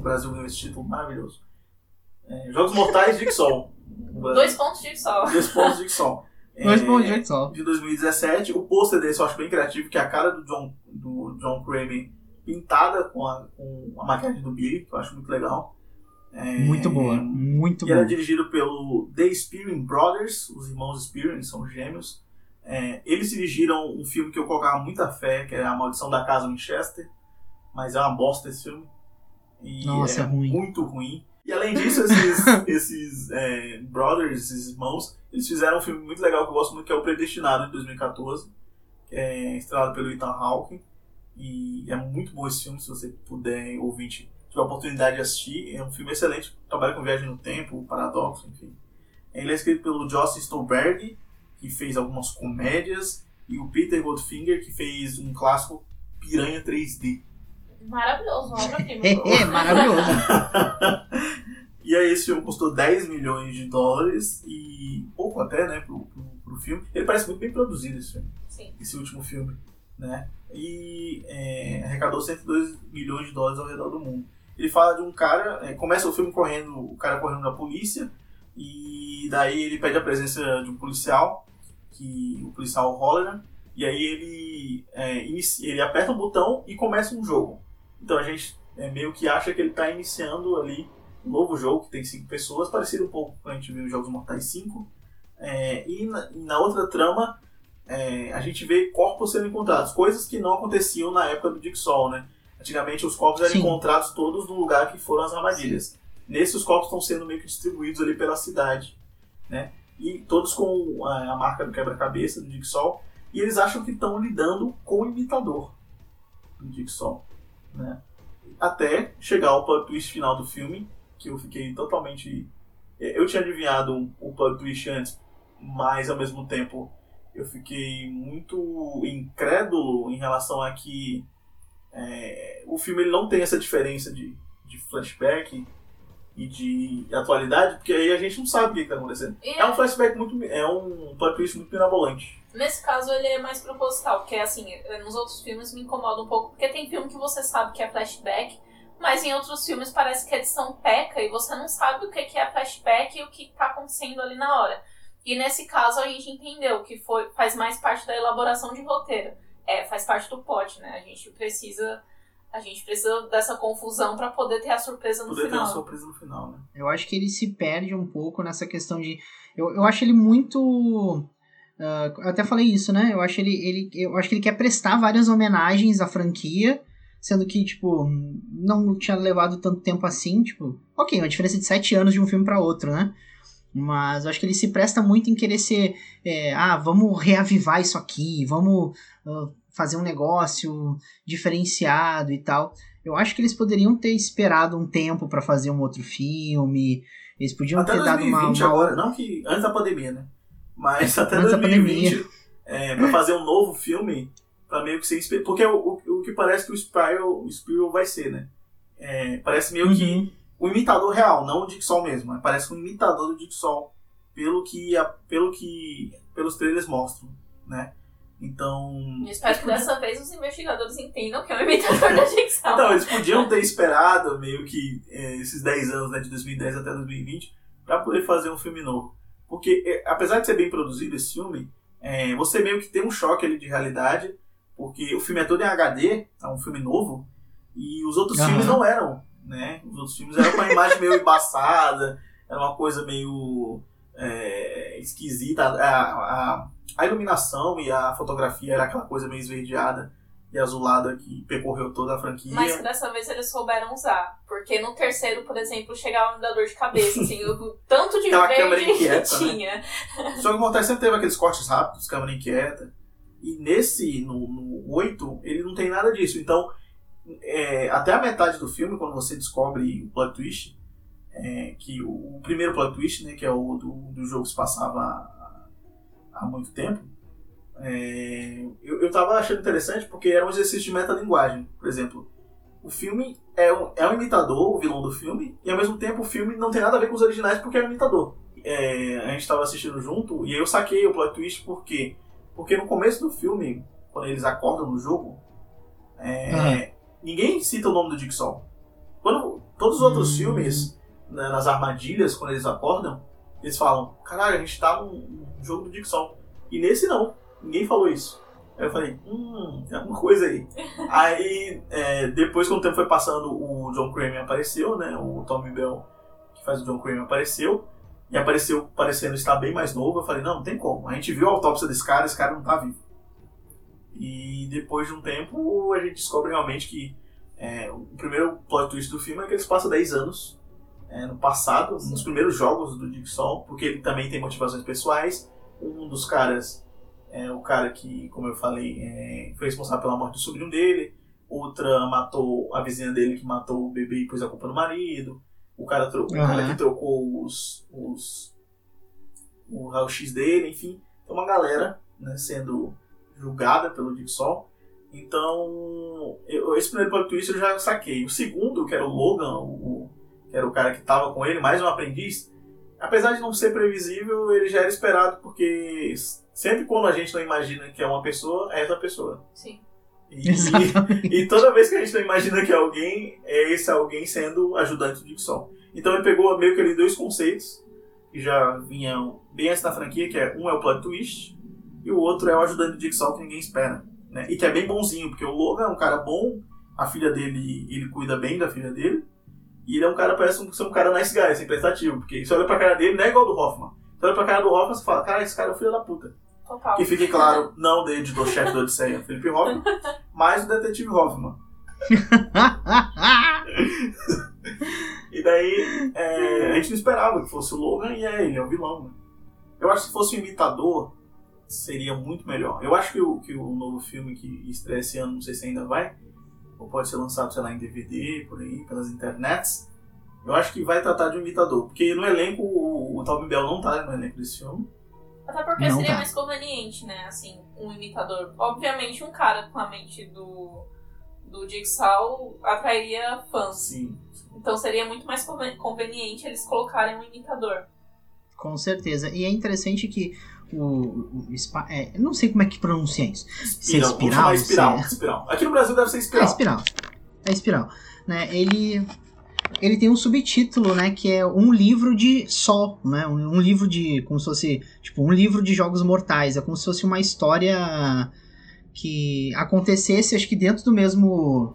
No Brasil ganhou esse título maravilhoso. É, Jogos Mortais. No Brasil. (laughs) Dois pontos de sol. Dois pontos Jigsaw. (laughs) Dois É, bons jeitos só. de 2017. O pôster desse eu acho bem criativo, que é a cara do John, do John Kramer pintada com a, com a maquiagem do Billy, que eu acho muito legal. É, Muito boa, muito E era boa. dirigido pelo The Spearing Brothers, os irmãos Spearing, são gêmeos. É, eles dirigiram um filme que eu colocava muita fé, que é A Maldição da Casa Winchester, mas é uma bosta esse filme. E Nossa, é ruim. muito ruim. E além disso, esses, (laughs) esses é, brothers, esses irmãos, eles fizeram um filme muito legal que eu gosto muito, que é O Predestinado, de 2014, que é estrelado pelo Ethan Hawke. E é muito bom esse filme, se você puder, ouvinte, tiver a oportunidade de assistir. É um filme excelente, trabalha com viagem no tempo, paradoxo, enfim. Ele é escrito pelo Joss Stolberg, que fez algumas comédias, e o Peter Goldfinger, que fez um clássico Piranha 3D. Maravilhoso, uma obra-prima. (laughs) É, maravilhoso. (laughs) E aí esse filme custou 10 milhões de dólares e pouco até, né, pro, pro, pro filme. Ele parece muito bem produzido esse filme, Sim. esse último filme, né? E é, arrecadou 102 milhões de dólares ao redor do mundo. Ele fala de um cara, é, começa o filme correndo, o cara correndo da polícia e daí ele pede a presença de um policial, que o policial Holleran, e aí ele é, inicia- ele aperta o botão e começa um jogo. Então a gente é, meio que acha que ele está iniciando ali um novo jogo que tem cinco pessoas, parecido um pouco com a gente viu em Jogos Mortais 5. É, e, na, e na outra trama, é, a gente vê corpos sendo encontrados, coisas que não aconteciam na época do Jigsaw, né? Antigamente os corpos eram Sim. encontrados todos no lugar que foram as armadilhas. Nesse os corpos estão sendo meio que distribuídos ali pela cidade, né? E todos com a, a marca do quebra-cabeça do Jigsaw. E eles acham que estão lidando com o imitador do Jigsaw, né? Até chegar ao plot twist final do filme, que eu fiquei totalmente. Eu tinha adivinhado o plot twist antes, mas ao mesmo tempo eu fiquei muito incrédulo em relação a que é, o filme ele não tem essa diferença de, de flashback e de atualidade, porque aí a gente não sabe o que está acontecendo. E É um flashback muito. É um plot twist muito mirabolante. Nesse caso, ele é mais proposital, porque assim, nos outros filmes me incomoda um pouco, porque tem filme que você sabe que é flashback, mas em outros filmes parece que a edição peca e você não sabe o que é flashback e o que tá acontecendo ali na hora. E nesse caso a gente entendeu que foi, faz mais parte da elaboração de roteiro. É, faz parte do pote, né? A gente precisa a gente precisa dessa confusão para poder ter a surpresa no Poder ter final. uma surpresa no final, né? Eu acho que ele se perde um pouco nessa questão de. Eu, eu acho ele muito. Eu até falei isso, né? Eu acho ele, ele. Eu acho que ele quer prestar várias homenagens à franquia, sendo que, tipo, não tinha levado tanto tempo assim, tipo. Ok, uma diferença de sete anos de um filme para outro, né? Mas eu acho que ele se presta muito em querer ser. é, ah, vamos reavivar isso aqui, vamos ah, fazer um negócio diferenciado e tal. Eu acho que eles poderiam ter esperado um tempo pra fazer um outro filme. Eles podiam Até ter dado uma. 2020 uma- agora, não que antes da pandemia, né? Mas até da 2020, é, pra fazer um novo filme, pra meio que ser Porque o, o, o que parece que o Spiral, o Spiral vai ser, né? É, parece meio que Uhum. o imitador real, não o Dick Sol mesmo. mas Parece um imitador do Dick Sol, pelo que, a- pelo que pelos trailers mostram, né? Então. Eu espero que dessa vez os investigadores entendam que é um imitador da Jigsaw. Então, eles podiam ter esperado meio que é, esses 10 anos, né, de 2010 até 2020, pra poder fazer um filme novo. Porque, é, apesar de ser bem produzido esse filme, é, você meio que tem um choque ali de realidade, porque o filme é todo em HD, é um filme novo, e os outros Aham. filmes não eram, né? Os outros filmes eram com a imagem meio embaçada, era uma coisa meio é, esquisita. A, a, a iluminação e a fotografia era aquela coisa meio esverdeada e azulada que percorreu toda a franquia. Mas que dessa vez eles souberam usar. Porque no terceiro, por exemplo, chegava me dar dor de cabeça, assim, o (laughs) tanto de Aquela câmera verde que inquieta, né? tinha. Só que o Mortais sempre teve aqueles cortes rápidos, câmera inquieta. E nesse, no, no 8, ele não tem nada disso. Então, é, até a metade do filme, quando você descobre o plot twist, é, que o, o primeiro plot twist, né, que é o do, do jogo que se passava há, há muito tempo, é, eu, eu tava achando interessante porque era um exercício de metalinguagem. Por exemplo, o filme é um, é um imitador, o vilão do filme, e ao mesmo tempo o filme não tem nada a ver com os originais porque é um imitador. É, a gente estava assistindo junto e eu saquei o plot twist por quê? Porque no começo do filme, quando eles acordam no jogo, é, Aham. ninguém cita o nome do Jigsaw. Quando todos os outros filmes, né, nas armadilhas, quando eles acordam, eles falam: caralho, a gente tá num, jogo do Jigsaw. E nesse não, ninguém falou isso. Aí eu falei: hum, tem alguma coisa aí. (laughs) aí é, depois, quando o tempo foi passando, o John Kramer apareceu, né? O Tommy Bell, que faz o John Kramer, apareceu. E apareceu parecendo estar bem mais novo. Eu falei, não, não tem como. A gente viu a autópsia desse cara, esse cara não tá vivo. E depois de um tempo, a gente descobre realmente que é, o primeiro plot twist do filme é que eles passam 10 anos é, no passado, nos primeiros jogos do Jigsaw, porque ele também tem motivações pessoais. Um dos caras é o cara que, como eu falei, é, foi responsável pela morte do sobrinho dele. Outra matou a vizinha dele que matou o bebê e pôs a culpa no marido. O cara, tro- o cara que trocou os, os o raio-x dele, enfim. Tem uma galera né, sendo julgada pelo Jigsaw. Então, eu- esse primeiro plot twist eu já saquei. O segundo, que era o Logan, o, que era o cara que tava com ele, mais um aprendiz, apesar de não ser previsível, ele já era esperado, porque sempre quando a gente não imagina que é uma pessoa, é essa pessoa. Sim. E, (laughs) e toda vez que a gente não imagina que é alguém, é esse alguém sendo ajudante do Jigsaw. Então ele pegou meio que ali dois conceitos que já vinham bem antes da franquia, que é um é o plot twist e o outro é o ajudante do Jigsaw que ninguém espera. Né? E que é bem bonzinho, porque o Logan é um cara bom, a filha dele, ele cuida bem da filha dele, e ele é um cara, parece um- ser um cara nice guy, assim, prestativo, porque você olha pra cara dele, não é igual do Hoffman. Você olha pra cara do Hoffman e fala, cara, esse cara é o filho da puta. Total. Que fique claro, não do editor-chefe do Odisseia, Felipe Hoffman, mas o detetive Hoffman. (laughs) E daí, é, a gente não esperava que fosse o Logan e é ele, é o vilão. Né? Eu acho que se fosse um imitador, seria muito melhor. Eu acho que o, que o novo filme que estreia esse ano, não sei se ainda vai, ou pode ser lançado, sei lá, em DVD, por aí, pelas internets. Eu acho que vai tratar de um imitador. Porque no elenco, o, o Tommy Bell não tá no elenco desse filme. Até porque Não seria tá. mais conveniente, né? Assim, um imitador. Obviamente, um cara com a mente do, do Jigsaw atrairia fãs. Sim. Então seria muito mais conven- conveniente eles colocarem um imitador. Com certeza. E é interessante que o. o, o Spa- é, não sei como é que pronuncia isso. Se é Espiral, espiral, espiral, se é- espiral. Aqui no Brasil deve ser É espiral. espiral. É espiral. Né? Ele, ele tem um subtítulo, né? Que é um livro de sol, né? Um, um livro de. Como se fosse. Tipo, um livro de jogos mortais. É como se fosse uma história que acontecesse, acho que dentro do mesmo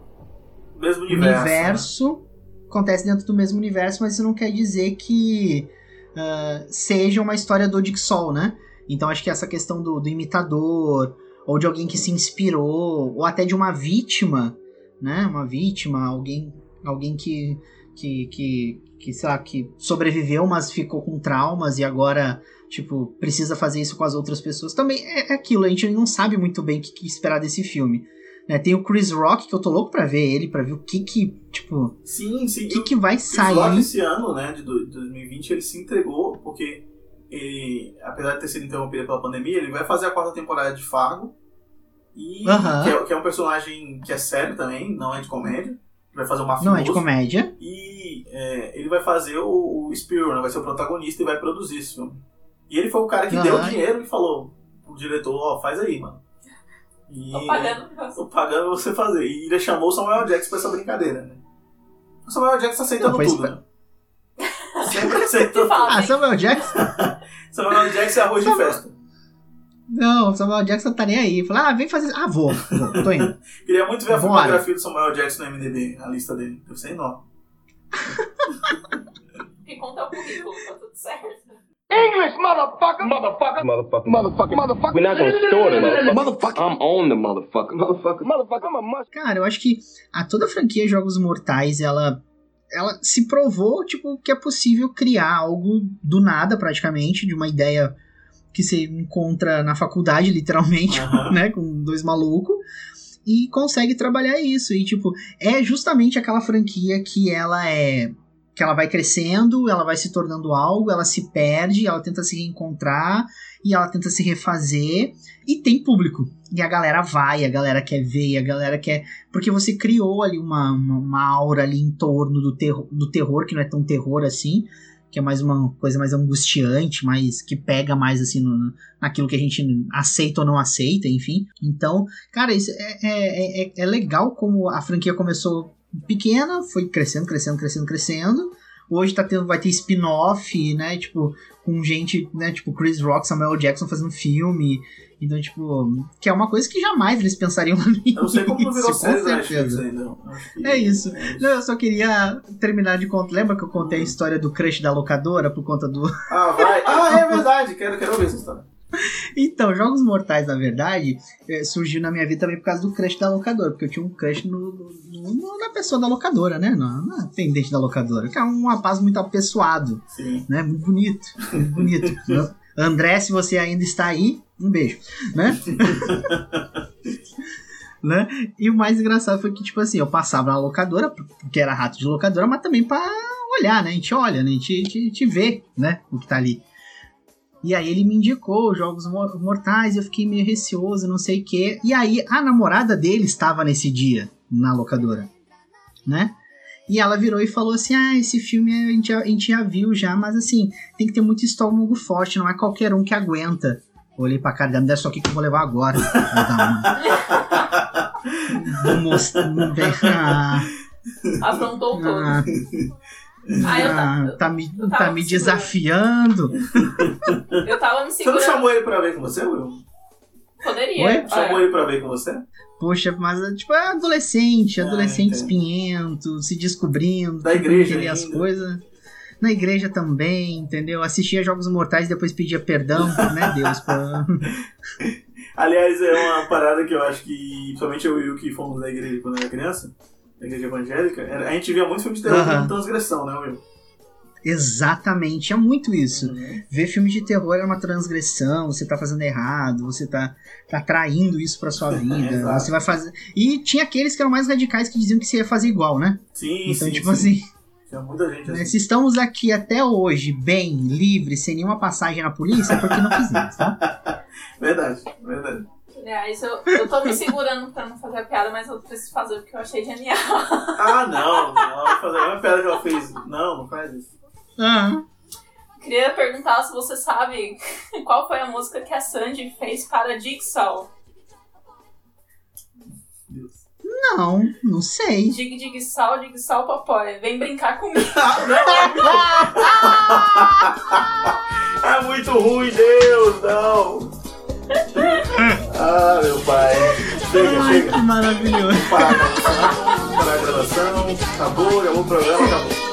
Mesmo universo. né? universo. Acontece dentro do mesmo universo, mas isso não quer dizer que ah, seja uma história do Dixol, né? Então acho que essa questão do, do imitador, ou de alguém que se inspirou, ou até de uma vítima, né? Uma vítima, alguém, alguém que, que, que, que, sei lá, que sobreviveu, mas ficou com traumas e agora, tipo, precisa fazer isso com as outras pessoas. Também é, é aquilo, a gente não sabe muito bem o que, que esperar desse filme. Né? Tem o Chris Rock, que eu tô louco pra ver ele, pra ver o que que, tipo, Sim, sim. o que que vai Chris Rock sair. esse ano, né, de do- 2020, ele se entregou, porque ele, apesar de ter sido interrompido pela pandemia, ele vai fazer a quarta temporada de Fargo. E Aham. que, é, que é um personagem que é sério também, não é de comédia. Vai fazer um mafioso. Não é de comédia. E é, ele vai fazer o, o Spiro, né, vai ser o protagonista e vai produzir esse filme. E ele foi o cara que Aham. deu o dinheiro e falou pro diretor, ó, faz aí, mano. E, Tô pagando pra você. Tô pagando você fazer. E ele chamou o Samuel Jackson pra essa brincadeira, né? O Samuel Jackson aceitando Não, tudo, espe- né? Sempre (laughs) tudo. Ah, Samuel Jackson? (laughs) Samuel Jackson é arroz de festa. Não, Samuel Jackson tá nem aí. Fala, ah, vem fazer. Ah, vou, vou, tô indo. (laughs) Queria muito ver a Bora. fotografia do Samuel Jackson no MDB, a lista dele. Deve ser enorme. E conta o currículo, tá tudo certo. English, motherfucker. Motherfucker. Motherfucker. Motherfucker. Motherfucker. We're not gonna store the motherfucker. Motherfucker. I'm on the motherfucker. Motherfucker. Motherfucker. I'm a must. Cara, eu acho que a toda a franquia Jogos Mortais, ela ela se provou, tipo, que é possível criar algo do nada, praticamente, de uma ideia que você encontra na faculdade, literalmente, Aham. (laughs) né, com dois malucos, e consegue trabalhar isso. E, tipo, é justamente aquela franquia que ela é. que ela vai crescendo, ela vai se tornando algo, ela se perde, ela tenta se reencontrar e ela tenta se refazer e tem público. E a galera vai, a galera quer ver, a galera quer. Porque você criou ali uma, uma, uma aura ali em torno do, terror, do terror, que não é tão terror assim, que é mais uma coisa mais angustiante, mais que pega mais assim no, naquilo que a gente aceita ou não aceita, enfim. Então, cara, isso é, é, é, é legal como a franquia começou pequena, foi crescendo, crescendo, crescendo, crescendo. Hoje tá tendo, vai ter spin-off, né? Tipo, com gente, né? Tipo, Chris Rock, Samuel Jackson fazendo filme. Então, tipo, que é uma coisa que jamais eles pensariam (laughs) no Eu não sei como não virou série com certeza. Eu acho que- É isso. Não, eu só queria terminar de contar. Lembra que eu contei a história do crush da locadora por conta do. (laughs) Ah, vai. Ah, é verdade. Quero, quero ouvir essa história. Então, Jogos Mortais, na verdade, eh, surgiu na minha vida também por causa do crush da locadora. Porque eu tinha um crush no, no- no- na pessoa da locadora, né? Na, na atendente da locadora. Que é um rapaz muito apessoado, Sim. né? Muito bonito. Muito bonito. (laughs) André, se você ainda está aí, um beijo, né? (laughs) né? E o mais engraçado foi que, tipo assim, eu passava na locadora, porque era rato de locadora, mas também pra olhar, né? A gente olha, né? A gente, a gente, a vê, né? O que tá ali. E aí ele me indicou os Jogos Mor- Mortais, eu fiquei meio receoso, não sei o quê. E aí a namorada dele estava nesse dia na locadora, né? E ela virou e falou assim: Ah, esse filme a gente, já- a gente já viu já, mas assim, tem que ter muito estômago forte, não é qualquer um que aguenta. Olhei pra cara dela, me dá isso aqui que eu vou levar agora. Vou dar uma. Vou mostrar. Ah, Afrontou todo. ah, Ah, eu, ah, ta- tá me, eu tá me segurando. desafiando. eu tava me Você não segurando. chamou ele pra ver com você, Will? Poderia. Oi? Chamou É. ele pra ver com você? Poxa, mas tipo, é adolescente, adolescente entendo. espinhento, se descobrindo, Da igreja entender as coisas. Na igreja também, entendeu? Assistia Jogos Mortais e depois pedia perdão, né, (laughs) Deus? Pra... Aliás, é uma parada que eu acho que, principalmente eu e o que fomos da igreja quando era criança, da igreja evangélica, era- a gente via muito filme de terror Aham. com transgressão, né, Will? Exatamente, é muito isso. Uhum. Ver filme de terror é uma transgressão, você tá fazendo errado, você tá, tá traindo isso pra sua (laughs) vida, você vai fazer... E tinha aqueles que eram mais radicais que diziam que você ia fazer igual, né? Sim, Então, sim, tipo sim. assim... Muita gente assim. Se estamos aqui até hoje, bem, livres, sem nenhuma passagem na polícia, é porque não fizemos, tá? (laughs) Verdade, verdade. Aliás, eu, eu tô me segurando pra não fazer a piada, mas eu preciso fazer porque eu achei genial. (laughs) Ah, não, não, fazer a mesma piada que ela fez. Não, não faz isso. Ah, Queria perguntar se você sabe qual foi a música que a Sandy fez para Jigsaw. Não, não sei. Dig Dig Sal, Dig Sal Papai. Vem brincar comigo. (laughs) É muito ruim, Deus, não! Ah, meu pai. Chega, Ai, chega. que maravilhoso. Para para a gravação. Acabou, acabou o programa, acabou.